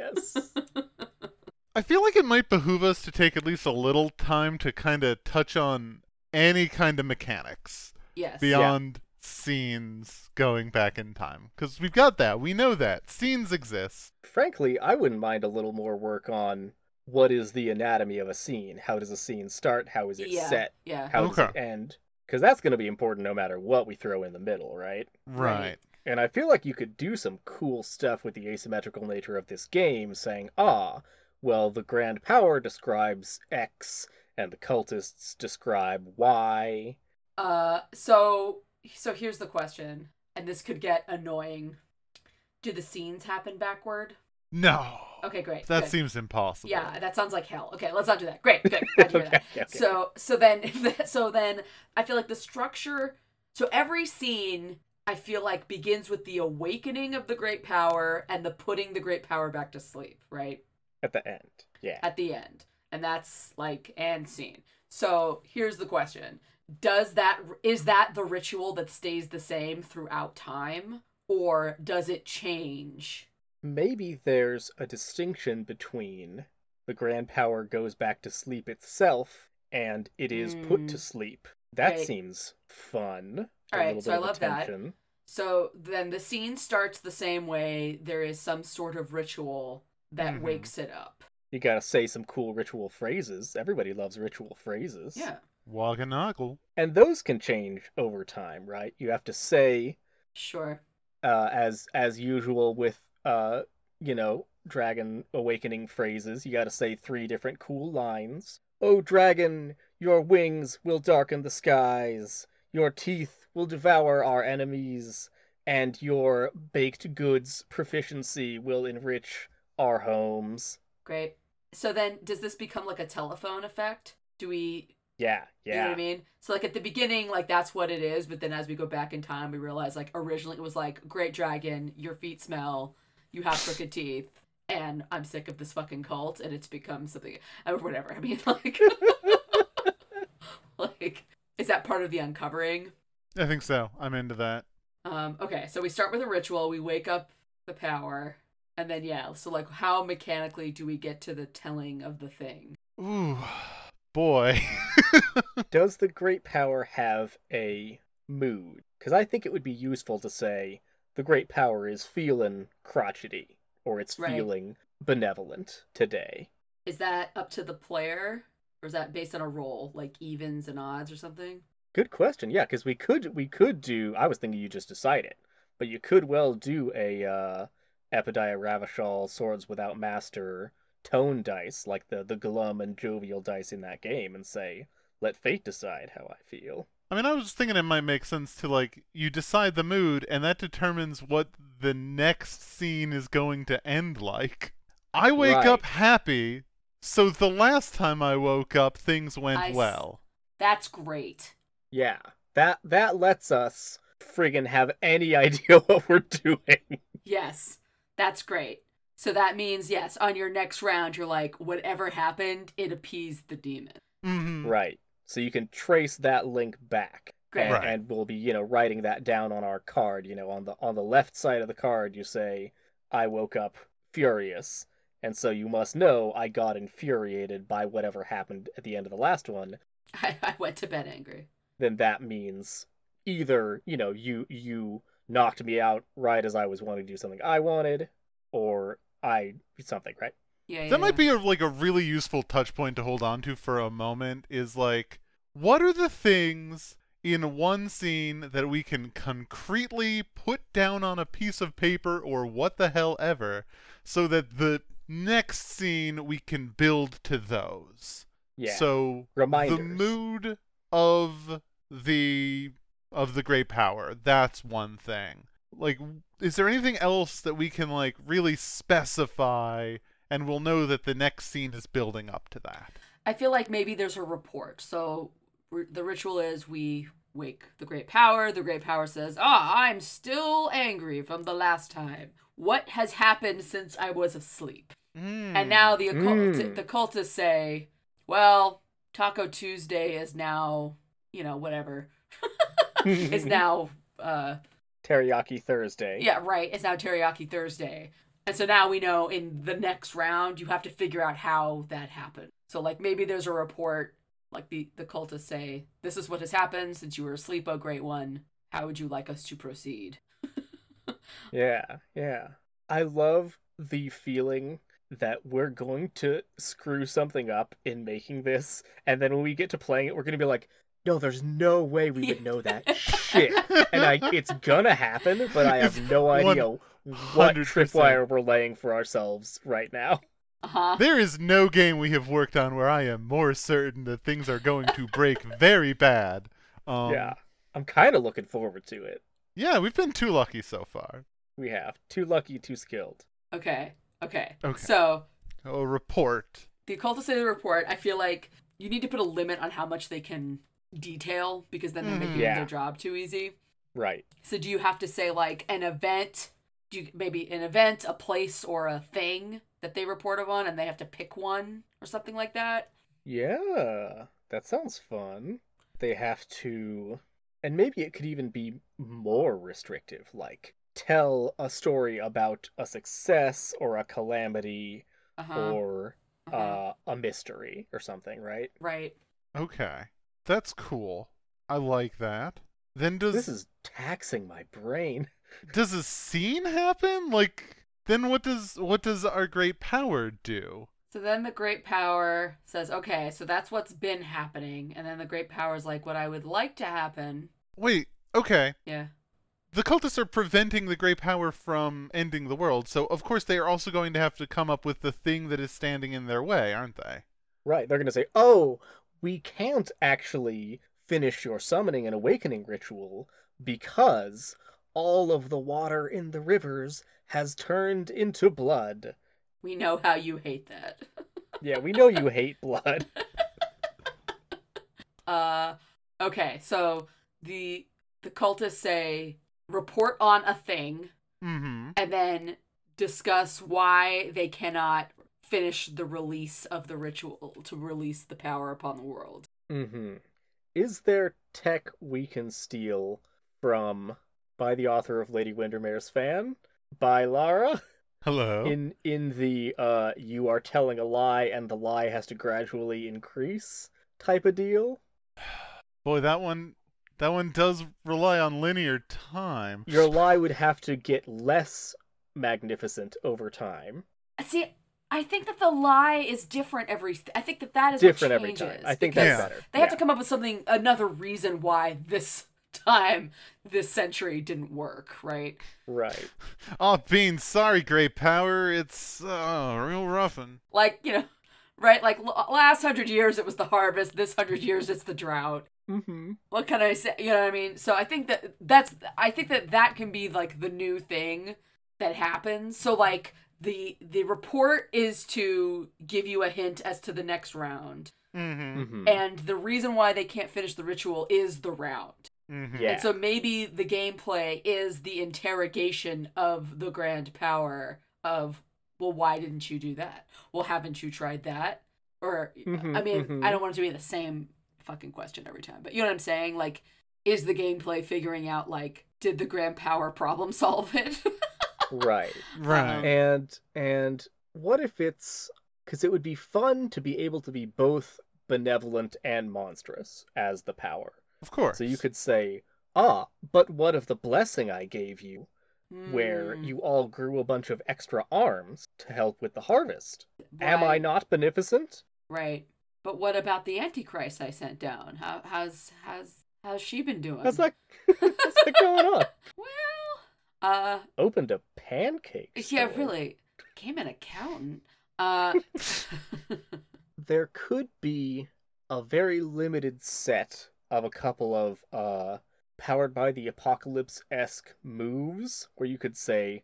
Yes. I feel like it might behoove us to take at least a little time to kind of touch on any kind of mechanics yes. beyond scenes going back in time. Because we've got that. We know that. Scenes exist. Frankly, I wouldn't mind a little more work on what is the anatomy of a scene. How does a scene start? How is it yeah. set? Yeah. How does it end? Because that's going to be important no matter what we throw in the middle, right? Right. Right. And I feel like you could do some cool stuff with the asymmetrical nature of this game, saying, ah, well, the Grand Power describes X, and the cultists describe Y. Uh so so here's the question, and this could get annoying. Do the scenes happen backward? No. Okay, great. That good. seems impossible. Yeah, that sounds like hell. Okay, let's not do that. Great, good. Glad to hear that. okay, okay. So so then so then I feel like the structure so every scene I feel like begins with the awakening of the great power and the putting the great power back to sleep, right? At the end. Yeah. At the end. And that's like and scene. So here's the question. Does that is that the ritual that stays the same throughout time or does it change? Maybe there's a distinction between the Grand Power goes back to sleep itself and it is put to Mm. sleep. That Right. seems fun. A Alright, so I of love that. So then the scene starts the same way. There is some sort of ritual that Mhm. wakes it up. You gotta say some cool ritual phrases. Everybody loves ritual phrases. Yeah, Waganoggle. And those can change over time, right? You have to say, sure. uh, as as usual with uh, you know, dragon awakening phrases, you gotta say three different cool lines. Oh dragon, your wings will darken the skies, your teeth will devour our enemies, and your baked goods proficiency will enrich our homes. Great. So then does this become like a telephone effect? Do we Yeah, yeah. You know what. I mean? So like at the beginning, like that's what it is, but then as we go back in time, we realize like originally it was like great dragon, your feet smell, you have crooked teeth, and I'm sick of this fucking cult, and it's become something or whatever. I mean, like, like is that part of the uncovering? I think so. I'm into that. Um, okay, so we start with a ritual. We wake up the power, and then yeah. So like, how mechanically do we get to the telling of the thing? Ooh, boy. Does the great power have a mood? Because I think it would be useful to say the great power is feeling crotchety or it's Right. feeling benevolent today. Is that up to the player, or is that based on a roll, like evens and odds or something? Good question. Yeah, because we could we could do. I was thinking you just decide it, but you could well do a uh, Epidiah Ravachol Swords Without Master tone dice like the the glum and jovial dice in that game, and say, "Let fate decide how I feel." I mean, I was thinking it might make sense to like you decide the mood, and that determines what the next scene is going to end like. I wake Right. up happy, so the last time I woke up, things went I s- well. That's great. Yeah, that that lets us friggin' have any idea what we're doing. Yes, that's great. So that means yes, on your next round, you're like, whatever happened, it appeased the demon. Mm-hmm. Right. So you can trace that link back. Great. And, Right. and we'll be, you know, writing that down on our card. You know, on the on the left side of the card, you say, "I woke up furious," and so you must know I got infuriated by whatever happened at the end of the last one. I, I went to bed angry. Then that means either, you know, you you knocked me out right as I was wanting to do something I wanted, or I something right. Yeah, yeah. That might yeah. be a, like a really useful touch point to hold on to for a moment. Is like, what are the things in one scene that we can concretely put down on a piece of paper or what the hell ever, so that the next scene we can build to those. Yeah. So Reminders. the mood of the of the great power. That's one thing. Like, is there anything else that we can like really specify, and we'll know that the next scene is building up to that? I feel like maybe there's a report. So r- the ritual is we wake the great power. The great power says, "Ah, I'm still angry from the last time. What has happened since I was asleep?" And now the occult- Mm. the cultists say, "Well, Taco Tuesday is now, you know, whatever. is now uh Teriyaki Thursday. yeah, right. It's now Teriyaki Thursday. And so now we know in the next round you have to figure out how that happened. So like maybe there's a report like the the cultists say, this is what has happened since you were asleep, oh great one. How would you like us to proceed? Yeah, yeah. I love the feeling that we're going to screw something up in making this, and then when we get to playing it, we're gonna be like, no, there's no way we would know that shit. And I it's gonna happen, but I have no idea what 100%. tripwire we're laying for ourselves right now. Uh-huh. There is no game we have worked on where I am more certain that things are going to break very bad. Um, yeah. I'm kinda looking forward to it. Yeah, we've been too lucky so far. We have. Too lucky, too skilled. Okay. Okay. Okay. So A report. the occultists say the report, I feel like you need to put a limit on how much they can detail because then they're Mhm. making Yeah. their job too easy. Right. So do you have to say like an event? Do you maybe an event, a place, or a thing that they report on, and they have to pick one or something like that? Yeah, that sounds fun. They have to, and maybe it could even be more restrictive, like tell a story about a success or a calamity Uh huh. or uh-huh. uh, a mystery or something, right? right. Okay. That's cool. I like that. Then does This is taxing my brain. does a scene happen? Like then what does what does our great power do? So then the great power says, "Okay, so that's what's been happening," and then the great power is like, "What I would like to happen." Wait, okay. Yeah. The cultists are preventing the great power from ending the world, so of course they are also going to have to come up with the thing that is standing in their way, aren't they? Right, they're gonna say, oh, we can't actually finish your summoning and awakening ritual because all of the water in the rivers has turned into blood. We know how you hate that. Yeah, we know you hate blood. Uh, okay, so the the cultists say report on a thing Mm-hmm. and then discuss why they cannot finish the release of the ritual to release the power upon the world. Mm-hmm. Is there tech we can steal from by the author of Lady Windermere's fan? By Lara? Hello. In in the uh you are telling a lie and the lie has to gradually increase type of deal? Boy, that one that one does rely on linear time. Your lie would have to get less magnificent over time. See, I think that the lie is different every. I think that that is Different what every changes, time. I think because Yeah. that's better. They have Yeah. to come up with something, another reason why this time, this century didn't work, right? Right. Oh, Bean, sorry, Great Power. It's uh, real roughin'. Like you know, right? Like l- last hundred years it was the harvest. This hundred years it's the drought. Mm-hmm. What can I say? You know what I mean? So I think that that's. I think that that can be like the new thing that happens. So like the the report is to give you a hint as to the next round, Mm-hmm. Mm-hmm. and the reason why they can't finish the ritual is the round. Mm-hmm. Yeah. And so maybe the gameplay is the interrogation of the grand power of, well, why didn't you do that? Well, haven't you tried that? Or, Mhm, I mean, mhm. I don't want it to be the same fucking question every time, but you know what I'm saying? Like, is the gameplay figuring out, like, did the grand power problem solve it? Right. Right. Um, And and what if it's because it would be fun to be able to be both benevolent and monstrous as the power. of course. So you could say, ah, but what of the blessing I gave you, where Hmm, you all grew a bunch of extra arms to help with the harvest? Am I not beneficent? Right. But what about the Antichrist I sent down? How, how's, how's, how's she been doing? How's that? What's that going on? Well, uh, Opened a pancake. Yeah, store. really. Became an accountant. Uh there could be a very limited set of a couple of uh powered by the apocalypse esque moves where you could say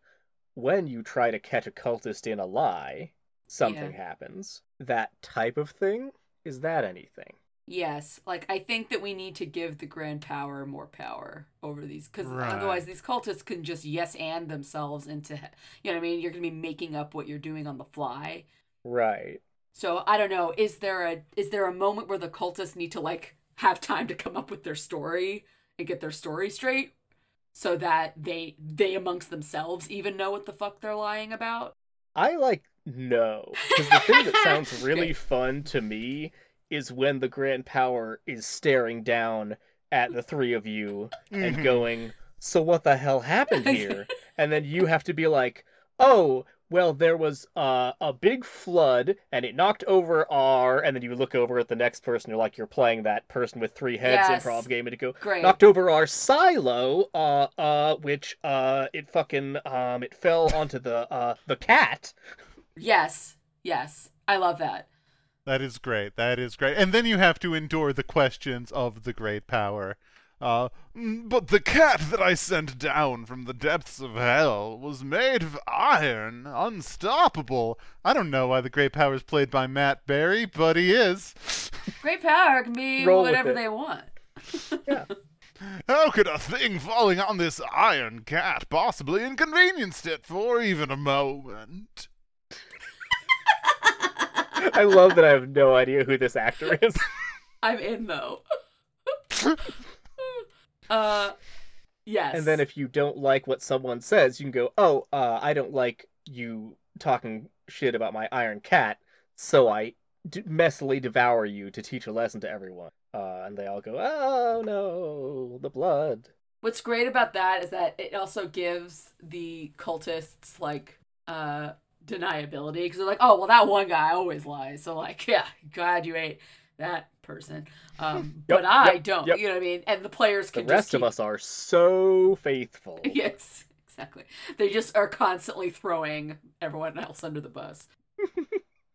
when you try to catch a cultist in a lie, something Yeah. happens. That type of thing? Is that anything? Yes, like I think that we need to give the grand power more power over these cuz Right. otherwise these cultists can just yes and themselves into you know what I mean, you're to be making up what you're doing on the fly. Right. So, I don't know, is there a is there a moment where the cultists need to like have time to come up with their story and get their story straight so that they they amongst themselves even know what the fuck they're lying about? I like no. Because the thing that sounds really fun to me is when the Grand Power is staring down at the three of you and Mhm. going, So what the hell happened here? and then you have to be like, Oh, well, there was uh, a big flood and it knocked over our. And then you look over at the next person, you're like, You're playing that person with three heads Yes. improv game, and you go, Great. knocked over our silo, uh, uh, which, uh, it fucking, um, it fell onto the, uh, the cat. Yes. Yes. I love that. That is great. That is great. And then you have to endure the questions of the great power. Uh, "Mm, but the cat that I sent down from the depths of hell was made of iron, unstoppable. I don't know why the great power is played by Matt Berry, but he is. Great power can be Roll whatever they want. yeah. How could a thing falling on this iron cat possibly inconvenience it for even a moment? I love that I have no idea who this actor is. I'm in though. uh yes. And then if you don't like what someone says, you can go, "Oh, uh, I don't like you talking shit about my iron cat, so I d- messily devour you to teach a lesson to everyone." Uh, and they all go, "Oh no, the blood." What's great about that is that it also gives the cultists like uh deniability because they're like, oh well, that one guy always lies. So like, yeah, glad you ate that person. Um, Yep, but I yep, don't. yep. You know what I mean? And the players The can rest just of us are so faithful. Yes, exactly. They just are constantly throwing everyone else under the bus.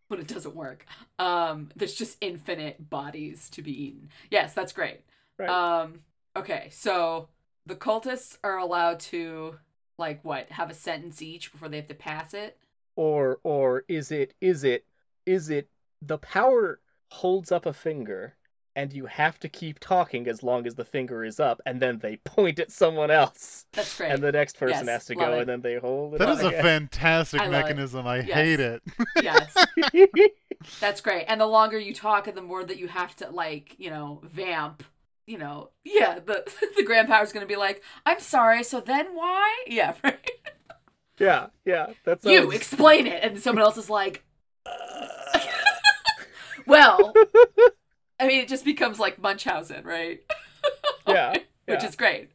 but it doesn't work. Um, there's just infinite bodies to be eaten. Yes, that's great. Right. Um, okay, so the cultists are allowed to like what, have a sentence each before they have to pass it? Or or is it is it is it the power holds up a finger and you have to keep talking as long as the finger is up, and then they point at someone else, That's great. and the next person Yes, has to go, it. and then they hold it. That up a again. fantastic I mechanism. I Yes. hate it. yes. That's great. And the longer you talk and the more that you have to like, you know, vamp, you know, yeah, the the grandpower's gonna be like, I'm sorry, so then why? Yeah, right. Yeah, yeah. That's You explain it, and someone else is like, Well I mean it just becomes like Munchausen, right? yeah, Which yeah. is great.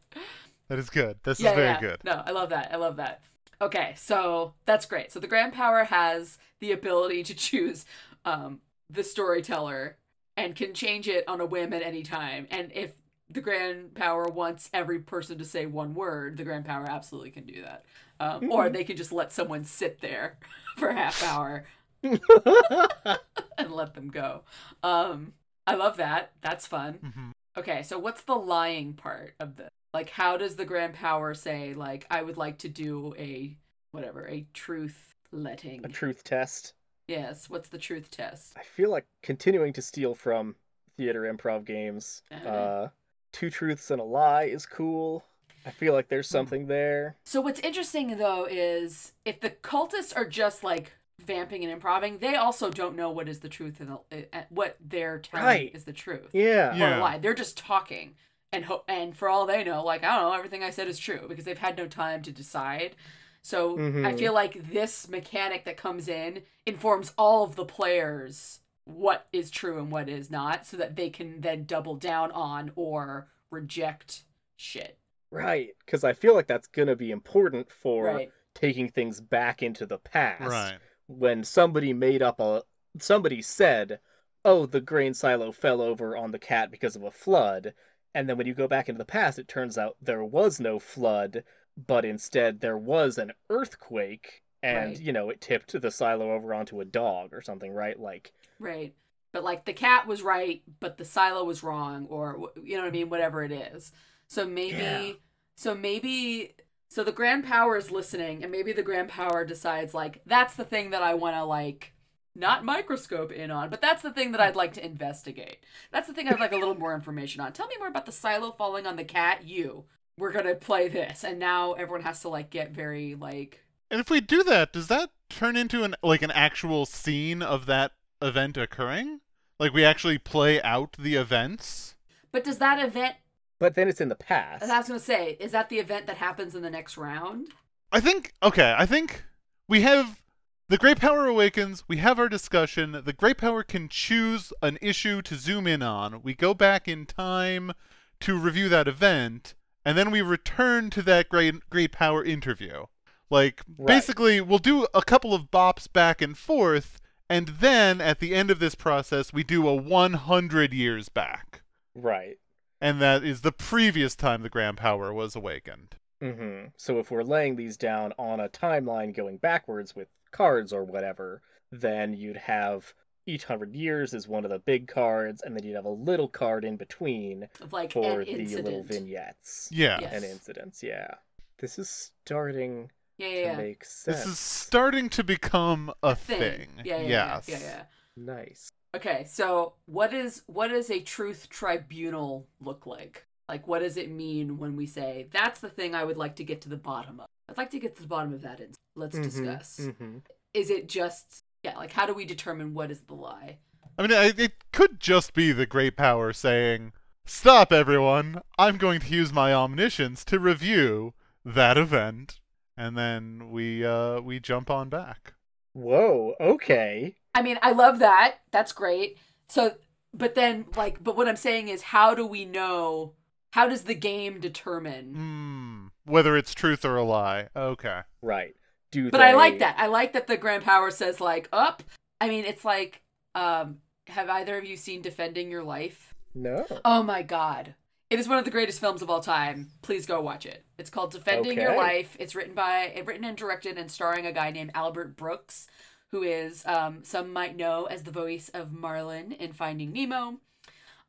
That is good. This yeah, is very yeah. good. No, I love that. I love that. Okay, so that's great. So the grand power has the ability to choose um, the storyteller and can change it on a whim at any time. And if the grand power wants every person to say one word, the grand power absolutely can do that. Um, Or they could just let someone sit there for a half hour and let them go. Um, I love that. That's fun. Mhm. Okay, so what's the lying part of this? Like, how does the grand power say, like, I would like to do a whatever, a truth letting? a truth test. yes, what's the truth test? I feel like continuing to steal from theater improv games. Uh, two truths and a lie is cool. I feel like there's Hmm. something there. So what's interesting though is if the cultists are just like vamping and improving, they also don't know what is the truth and the, uh, what they're telling Right. is the truth Yeah. or Yeah. a lie. They're just talking. And ho- and for all they know, like I don't know, everything I said is true because they've had no time to decide. So I Mhm. feel like this mechanic that comes in informs all of the players what is true and what is not, so that they can then double down on or reject shit. Right. Because I feel like that's going to be important for Right. taking things back into the past. Right. When somebody made up a. Somebody said, oh, the grain silo fell over on the cat because of a flood. And then when you go back into the past, it turns out there was no flood, but instead there was an earthquake. And, Right. you know, it tipped the silo over onto a dog or something, right? Like, Right. But like the cat was right, but the silo was wrong, or you know what I mean, whatever it is. So maybe, Yeah. So maybe, so the grand power is listening, and maybe the grand power decides like that's the thing that I want to like not microscope in on, but that's the thing that I'd like to investigate. That's the thing I'd like a little more information on. Tell me more about the silo falling on the cat. You, we're gonna play this, and now everyone has to like get very like And if we do that, does that turn into an like an actual scene of that event occurring? Like we actually play out the events? But does that event? But then it's in the past. I was gonna say, is that the event that happens in the next round? I think okay, I think we have the Great Power Awakens, we have our discussion. The Great Power can choose an issue to zoom in on. We go back in time to review that event, and then we return to that Great Great Power interview. Like Right. basically we'll do a couple of bops back and forth, and then at the end of this process we do a 100 years back. Right. And that is the previous time the Grand Power was awakened. hmm So if we're laying these down on a timeline going backwards with cards or whatever, then you'd have each hundred years is one of the big cards, and then you'd have a little card in between like for an the little vignettes Yeah. Yes. and incidents. Yeah. This is starting Yeah, yeah, to yeah. make sense. This is starting to become a thing. thing. Yeah, yeah, yes. yeah, yeah, yeah. nice. Okay, so what is what does a truth tribunal look like? Like, what does it mean when we say that's the thing I would like to get to the bottom of? I'd like to get to the bottom of that. In- Let's Mhm, discuss. mhm. Is it just yeah? Like, how do we determine what is the lie? I mean, it could just be the Great Power saying, Stop, everyone! I'm going to use my omniscience to review that event. And then we, uh, we jump on back. Whoa. Okay. I mean, I love that. That's great. So, but then like, but what I'm saying is, how do we know? How does the game determine? Hmm. Whether it's truth or a lie. Okay. Right. Do But I like that. I like that the Grand Power says like up. I mean, it's like, um, have either of you seen Defending Your Life? No. Oh my god. It is one of the greatest films of all time. Please go watch it. It's called Defending Your Life. It's written by written and directed and starring a guy named Albert Brooks, who is um, some might know as the voice of Marlin in Finding Nemo.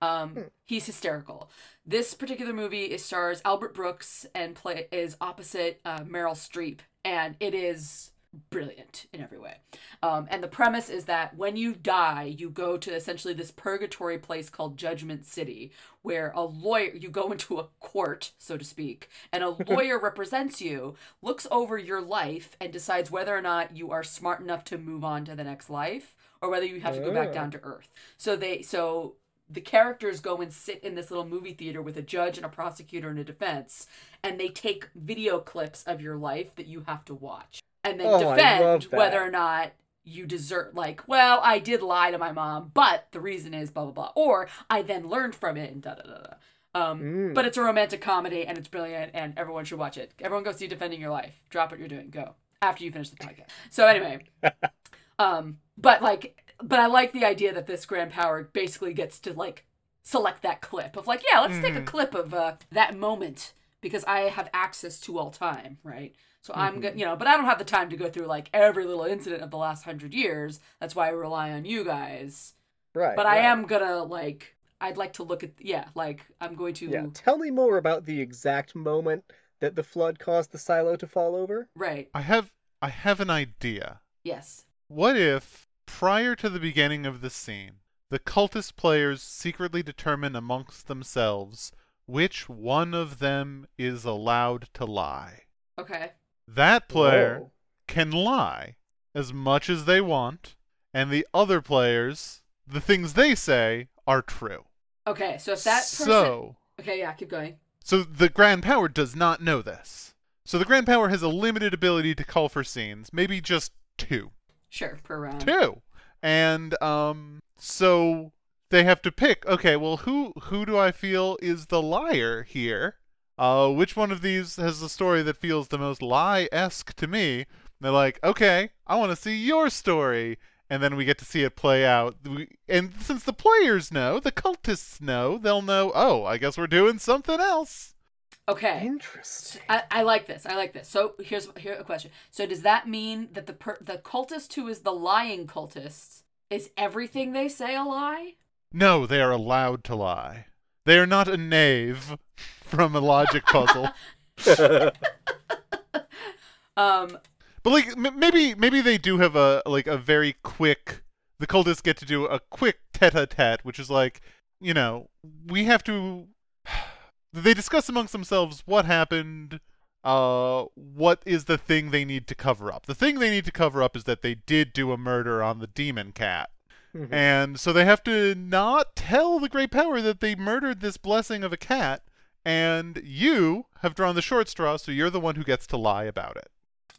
Um, Hmm. he's hysterical. This particular movie is stars Albert Brooks and play is opposite uh, Meryl Streep, and it is brilliant in every way. Um, and the premise is that when you die, you go to essentially this purgatory place called Judgment City, where a lawyer, you go into a court, so to speak, and a lawyer represents you, looks over your life, and decides whether or not you are smart enough to move on to the next life or whether you have to go back down to earth. So they, so the characters go and sit in this little movie theater with a judge and a prosecutor and a defense, and they take video clips of your life that you have to watch and then Oh, defend whether or not you desert like well i did lie to my mom but the reason is blah blah blah or i then learned from it and da da da da. Um, Mm. but it's a romantic comedy and it's brilliant and everyone should watch it. Everyone go see defending your life. Drop what you're doing. Go. After you finish the podcast. So anyway um but like but i like the idea that this grand power basically gets to like select that clip of like yeah let's take a Mhm. clip of uh, that moment because i have access to all time right so i'm go- mm-hmm. you know but i don't have the time to go through like every little incident of the last hundred years that's why i rely on you guys Right. but i am gonna like i'd like to look at yeah like i'm going to Yeah. Tell me more about the exact moment that the flood caused the silo to fall over. right I have I have an idea. yes What if, prior to the beginning of the scene, the cultist players secretly determine amongst themselves which one of them is allowed to lie? okay That player Whoa. can lie as much as they want, and the other players, the things they say, are true. okay so if that person so, okay yeah keep going so the Grand Power does not know this. So the Grand Power has a limited ability to call for scenes, maybe just two. sure per round two and um so they have to pick okay well who who do i feel is the liar here uh which one of these has the story that feels the most lie-esque to me they're like okay i want to see your story and then we get to see it play out We- and since the players know the cultists know they'll know oh i guess we're doing something else okay Interesting. I, I like this. I like this. So here's here a question. So does that mean that the per, the cultist who is the lying cultist is everything they say a lie? no they are allowed to lie they are not a knave from a logic puzzle Um. But like m- maybe maybe they do have a like a very quick. The cultists get to do a quick tete-a-tete, which is like you know we have to. They discuss amongst themselves what happened. Uh, what is the thing they need to cover up? The thing they need to cover up is that they did do a murder on the demon cat. Mhm. And so they have to not tell the Great Power that they murdered this blessing of a cat, and you have drawn the short straw, so you're the one who gets to lie about it.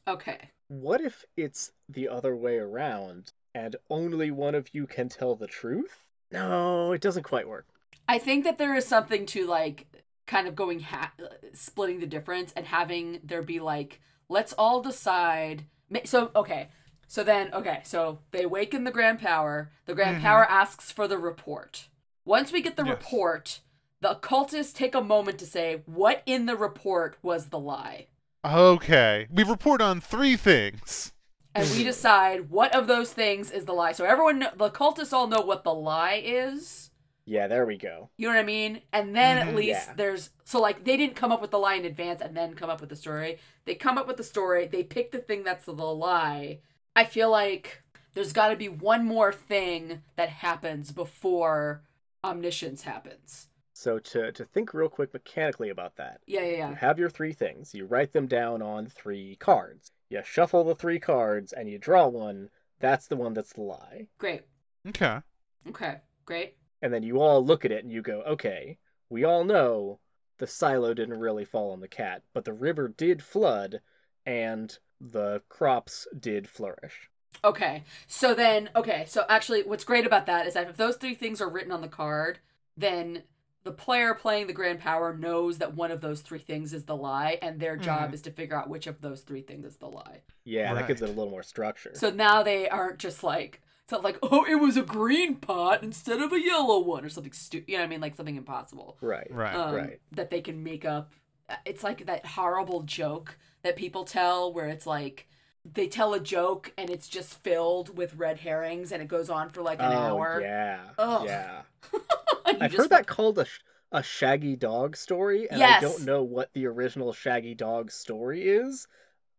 Okay. What if it's the other way around and only one of you can tell the truth? No, it doesn't quite work. I think that there is something to like kind of going ha- uh, splitting the difference and having there be like let's all decide. So okay. So then okay. So they awaken the Grand Power. The Grand Mhm. Power asks for the report. Once we get the Yes. report, the occultists take a moment to say what in the report was the lie. Okay. We report on three things. and we decide what of those things is the lie. So everyone, the cultists all know what the lie is. Yeah, there we go. You know what I mean? And then Mhm. at least Yeah. there's so like they didn't come up with the lie in advance and then come up with the story. They come up with the story. They pick the thing that's the lie. I feel like there's got to be one more thing that happens before omniscience happens. So to to think real quick mechanically about that, Yeah, yeah, yeah. you yeah. have your three things. You write them down on three cards. You shuffle the three cards and you draw one. That's the one that's the lie. Great. Okay. Okay. Great. And then you all look at it and you go, okay, we all know the silo didn't really fall on the cat, but the river did flood and the crops did flourish. Okay. So then, okay. So actually, what's great about that is that if those three things are written on the card, then the player playing the Grand Power knows that one of those three things is the lie, and their job Mhm. is to figure out which of those three things is the lie. Yeah, that gives it a little more structure. So now they aren't just like, it's not like, oh, it was a green pot instead of a yellow one, or something stupid. You know what I mean? Like something impossible. right. Right. um, right. that they can make up. It's like that horrible joke that people tell where it's like they tell a joke and it's just filled with red herrings and it goes on for like an oh, hour. yeah. Ugh. Yeah. I've just heard that called a, sh- a Shaggy Dog story, and Yes. I don't know what the original Shaggy Dog story is.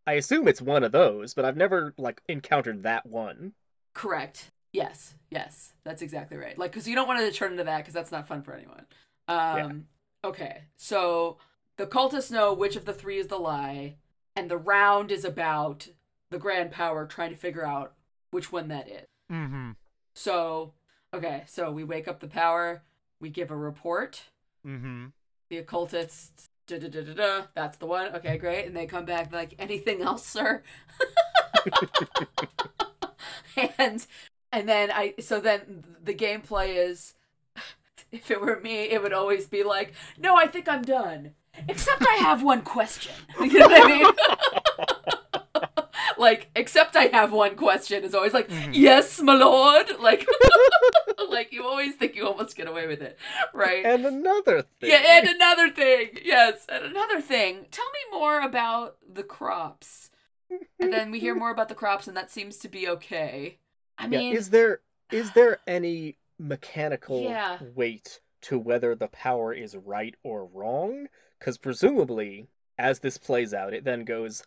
I assume it's one of those, but I've never like encountered that one. Correct. Yes. Yes. That's exactly right. Like, because you don't want to turn into that because that's not fun for anyone. Um. Okay. So the cultists know which of the three is the lie, and the round is about the grand power trying to figure out which one that is. Mm-hmm. So, okay. So we wake up the power. We give a report. Mm-hmm. The occultists. Da, da, da, da, da, that's the one. Okay, great. And they come back like, anything else, sir? and and then I so then the gameplay is if it were me, it would always be like, no, I think I'm done. Except I have one question. You know what I mean? like, except I have one question is always like, Mhm. yes, my lord. Like, like you always think you almost get away with it, right? And another thing. Yeah, and another thing. Yes, and another thing. Tell me more about the crops. And then we hear more about the crops, and that seems to be okay. I Yeah, mean, is there is there any mechanical Yeah. weight to whether the power is right or wrong? Because presumably, as this plays out, it then goes,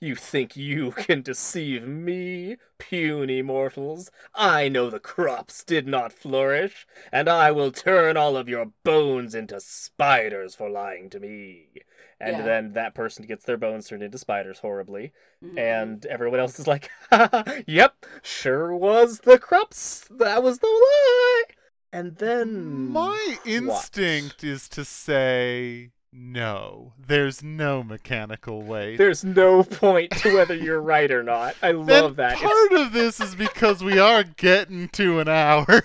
"You think you can deceive me, puny mortals? I know the crops did not flourish, and I will turn all of your bones into spiders for lying to me." And Yeah. then that person gets their bones turned into spiders horribly mhm. and everyone else is like, "Yep, sure was the crops. That was the lie." And then My instinct is to say no. There's no mechanical way. there's no point to whether you're right or not. I and love that. It's part of this is because we are getting to an hour.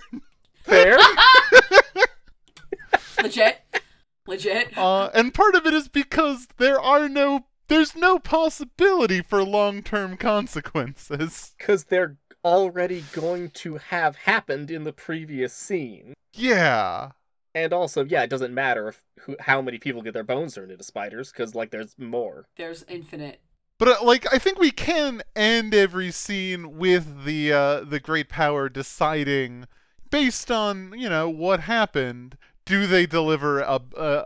fair. legit, legit. Uh, and part of it is because there are no there's no possibility for long-term consequences. because they're already going to have happened in the previous scene. Yeah. And also, yeah, it doesn't matter if who, how many people get their bones turned into spiders, because like there's more. There's infinite. But uh, like I think we can end every scene with the uh, the great power deciding based on, you know, what happened, do they deliver a a,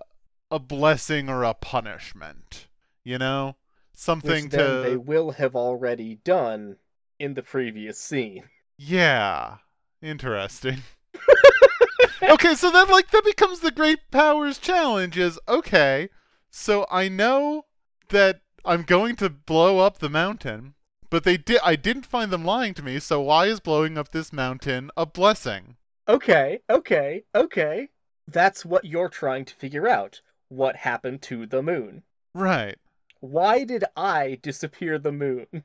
a blessing or a punishment? You know? Something Which to they will have already done in the previous scene. Yeah. Interesting. okay, so then like that becomes the great powers challenge is okay. So I know that I'm going to blow up the mountain, but they did I didn't find them lying to me, so why is blowing up this mountain a blessing? Okay, okay, okay. That's what you're trying to figure out. What happened to the moon? Right. Why did I disappear the moon?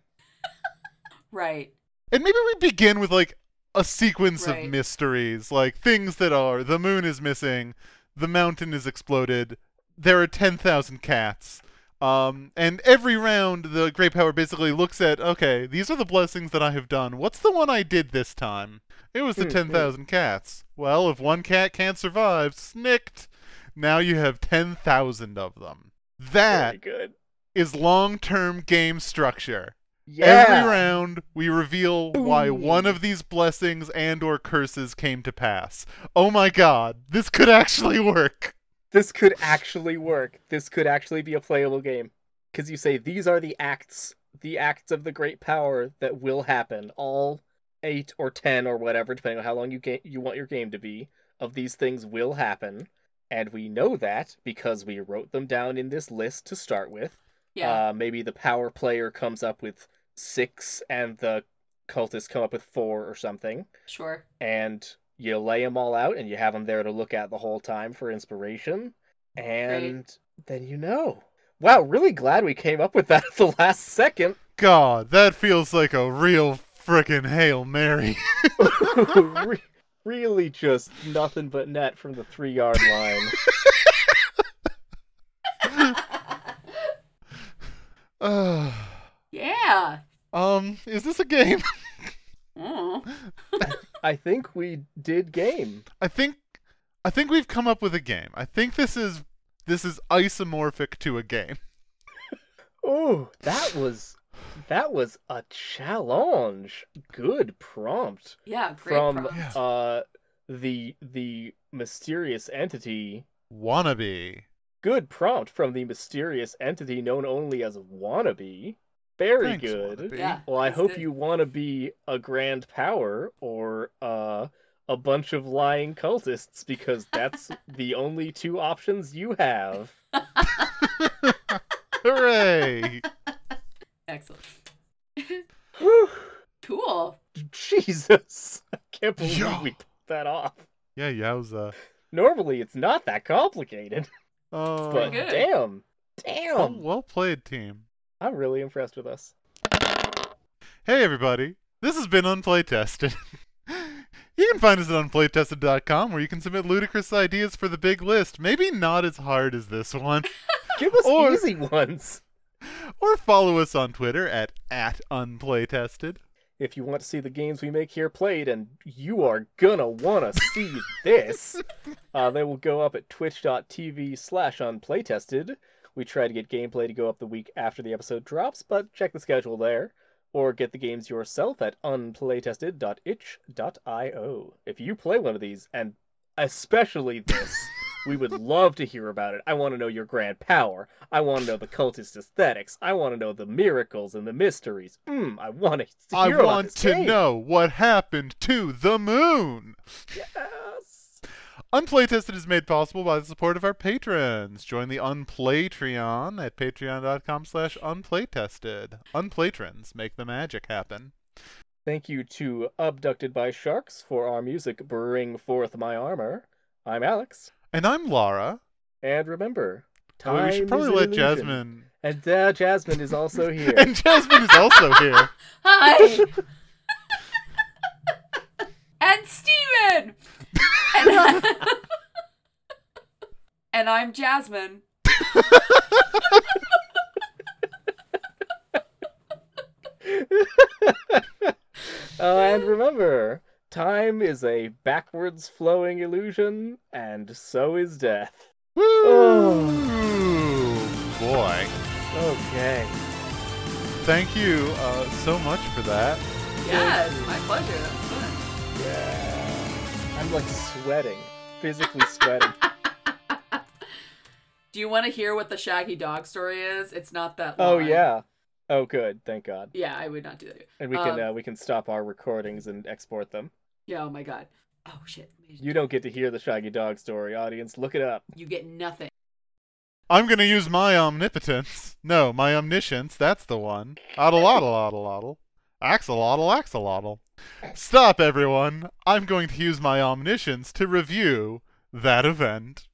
Right. And maybe we begin with like a sequence Right. of mysteries, like things that are the moon is missing, the mountain is exploded, there are 10,000 cats. Um, and every round, the Great Power basically looks at, okay, these are the blessings that I have done. What's the one I did this time? It was the Hmm, hmm. 10,000 cats. Well, if one cat can't survive, snicked. Now you have 10,000 of them. That is long term game structure. Yeah. Every round, we reveal why Boom. one of these blessings and or curses came to pass. Oh my god, this could actually work. This could actually work. This could actually be a playable game. Because you say these are the acts, the acts of the great power that will happen. All eight or ten or whatever, depending on how long you ga- you want your game to be, of these things will happen, and we know that because we wrote them down in this list to start with. Yeah. Uh, maybe the power player comes up with six, and the cultists come up with four or something sure. and you lay them all out and you have them there to look at the whole time for inspiration and then you know wow really glad we came up with that at the last second God, that feels like a real frickin' Hail Mary. Really just nothing but net from the three yard line uh, yeah. um, is this a game? Mm. i think we did game I think I think we've come up with a game. I think this is this is isomorphic to a game. oh that was that was a challenge good prompt Yeah. Great from prompt. uh the the mysterious entity Wannabe. Good prompt from the mysterious entity known only as wannabe Very Thanks, good. Wannabe. Yeah. Well, I hope good. you want to be a grand power or uh, a bunch of lying cultists because that's the only two options you have. Hooray! Excellent. Whew. Cool. Jesus, I can't believe Yeah. we put that off. Yeah, yowza. Normally, it's not that complicated, Oh, but good. damn, well, damn, well played, team. I'm really impressed with us. Hey, everybody. This has been Unplaytested. you can find us at unplaytested.com where you can submit ludicrous ideas for the big list. Maybe not as hard as this one. Give us Or- easy ones. or follow us on Twitter at, at unplaytested. If you want to see the games we make here played, and you are gonna wanna see this, uh, they will go up at twitch.tv slash unplaytested. We try to get gameplay to go up the week after the episode drops, but check the schedule there. Or get the games yourself at unplaytested.itch.io. If you play one of these, and especially this, we would love to hear about it. I want to know your grand power. I want to know the cultist aesthetics. I want to know the miracles and the mysteries. Mm, I want to I hear about want to game. know what happened to the moon. Yes. Unplaytested is made possible by the support of our patrons. Join the Unplaytreon at patreon.com slash unplaytested. Unplaytrons make the magic happen. Thank you to Abducted by Sharks for our music Bring Forth My Armor. I'm Alex. And I'm Laura. And remember, Oh, time we should probably is let illusion. Jasmine. And uh, Jasmine is also here. And Jasmine is also here. Hi. and Steven. And, and I'm Jasmine. oh, and remember, time is a backwards flowing illusion, and so is death. Woo! Oh. Boy. Okay. Thank you uh, so much for that. Yes, my pleasure. That was fun. Yeah. I'm like sweating, physically sweating. Do you want to hear what the Shaggy Dog story is? It's not that Oh yeah. Oh good, thank God. Yeah, I would not do that. And we can Um, uh, we can stop our recordings and export them. Yeah, oh my god. Oh shit. You don't get to hear the Shaggy Dog story, audience. Look it up. You get nothing. I'm gonna use my omnipotence. No, my omniscience. That's the one. Oddle-oddle, oddle-oddle. Axolotl, axolotl. Stop, everyone. I'm going to use my omniscience to review that event.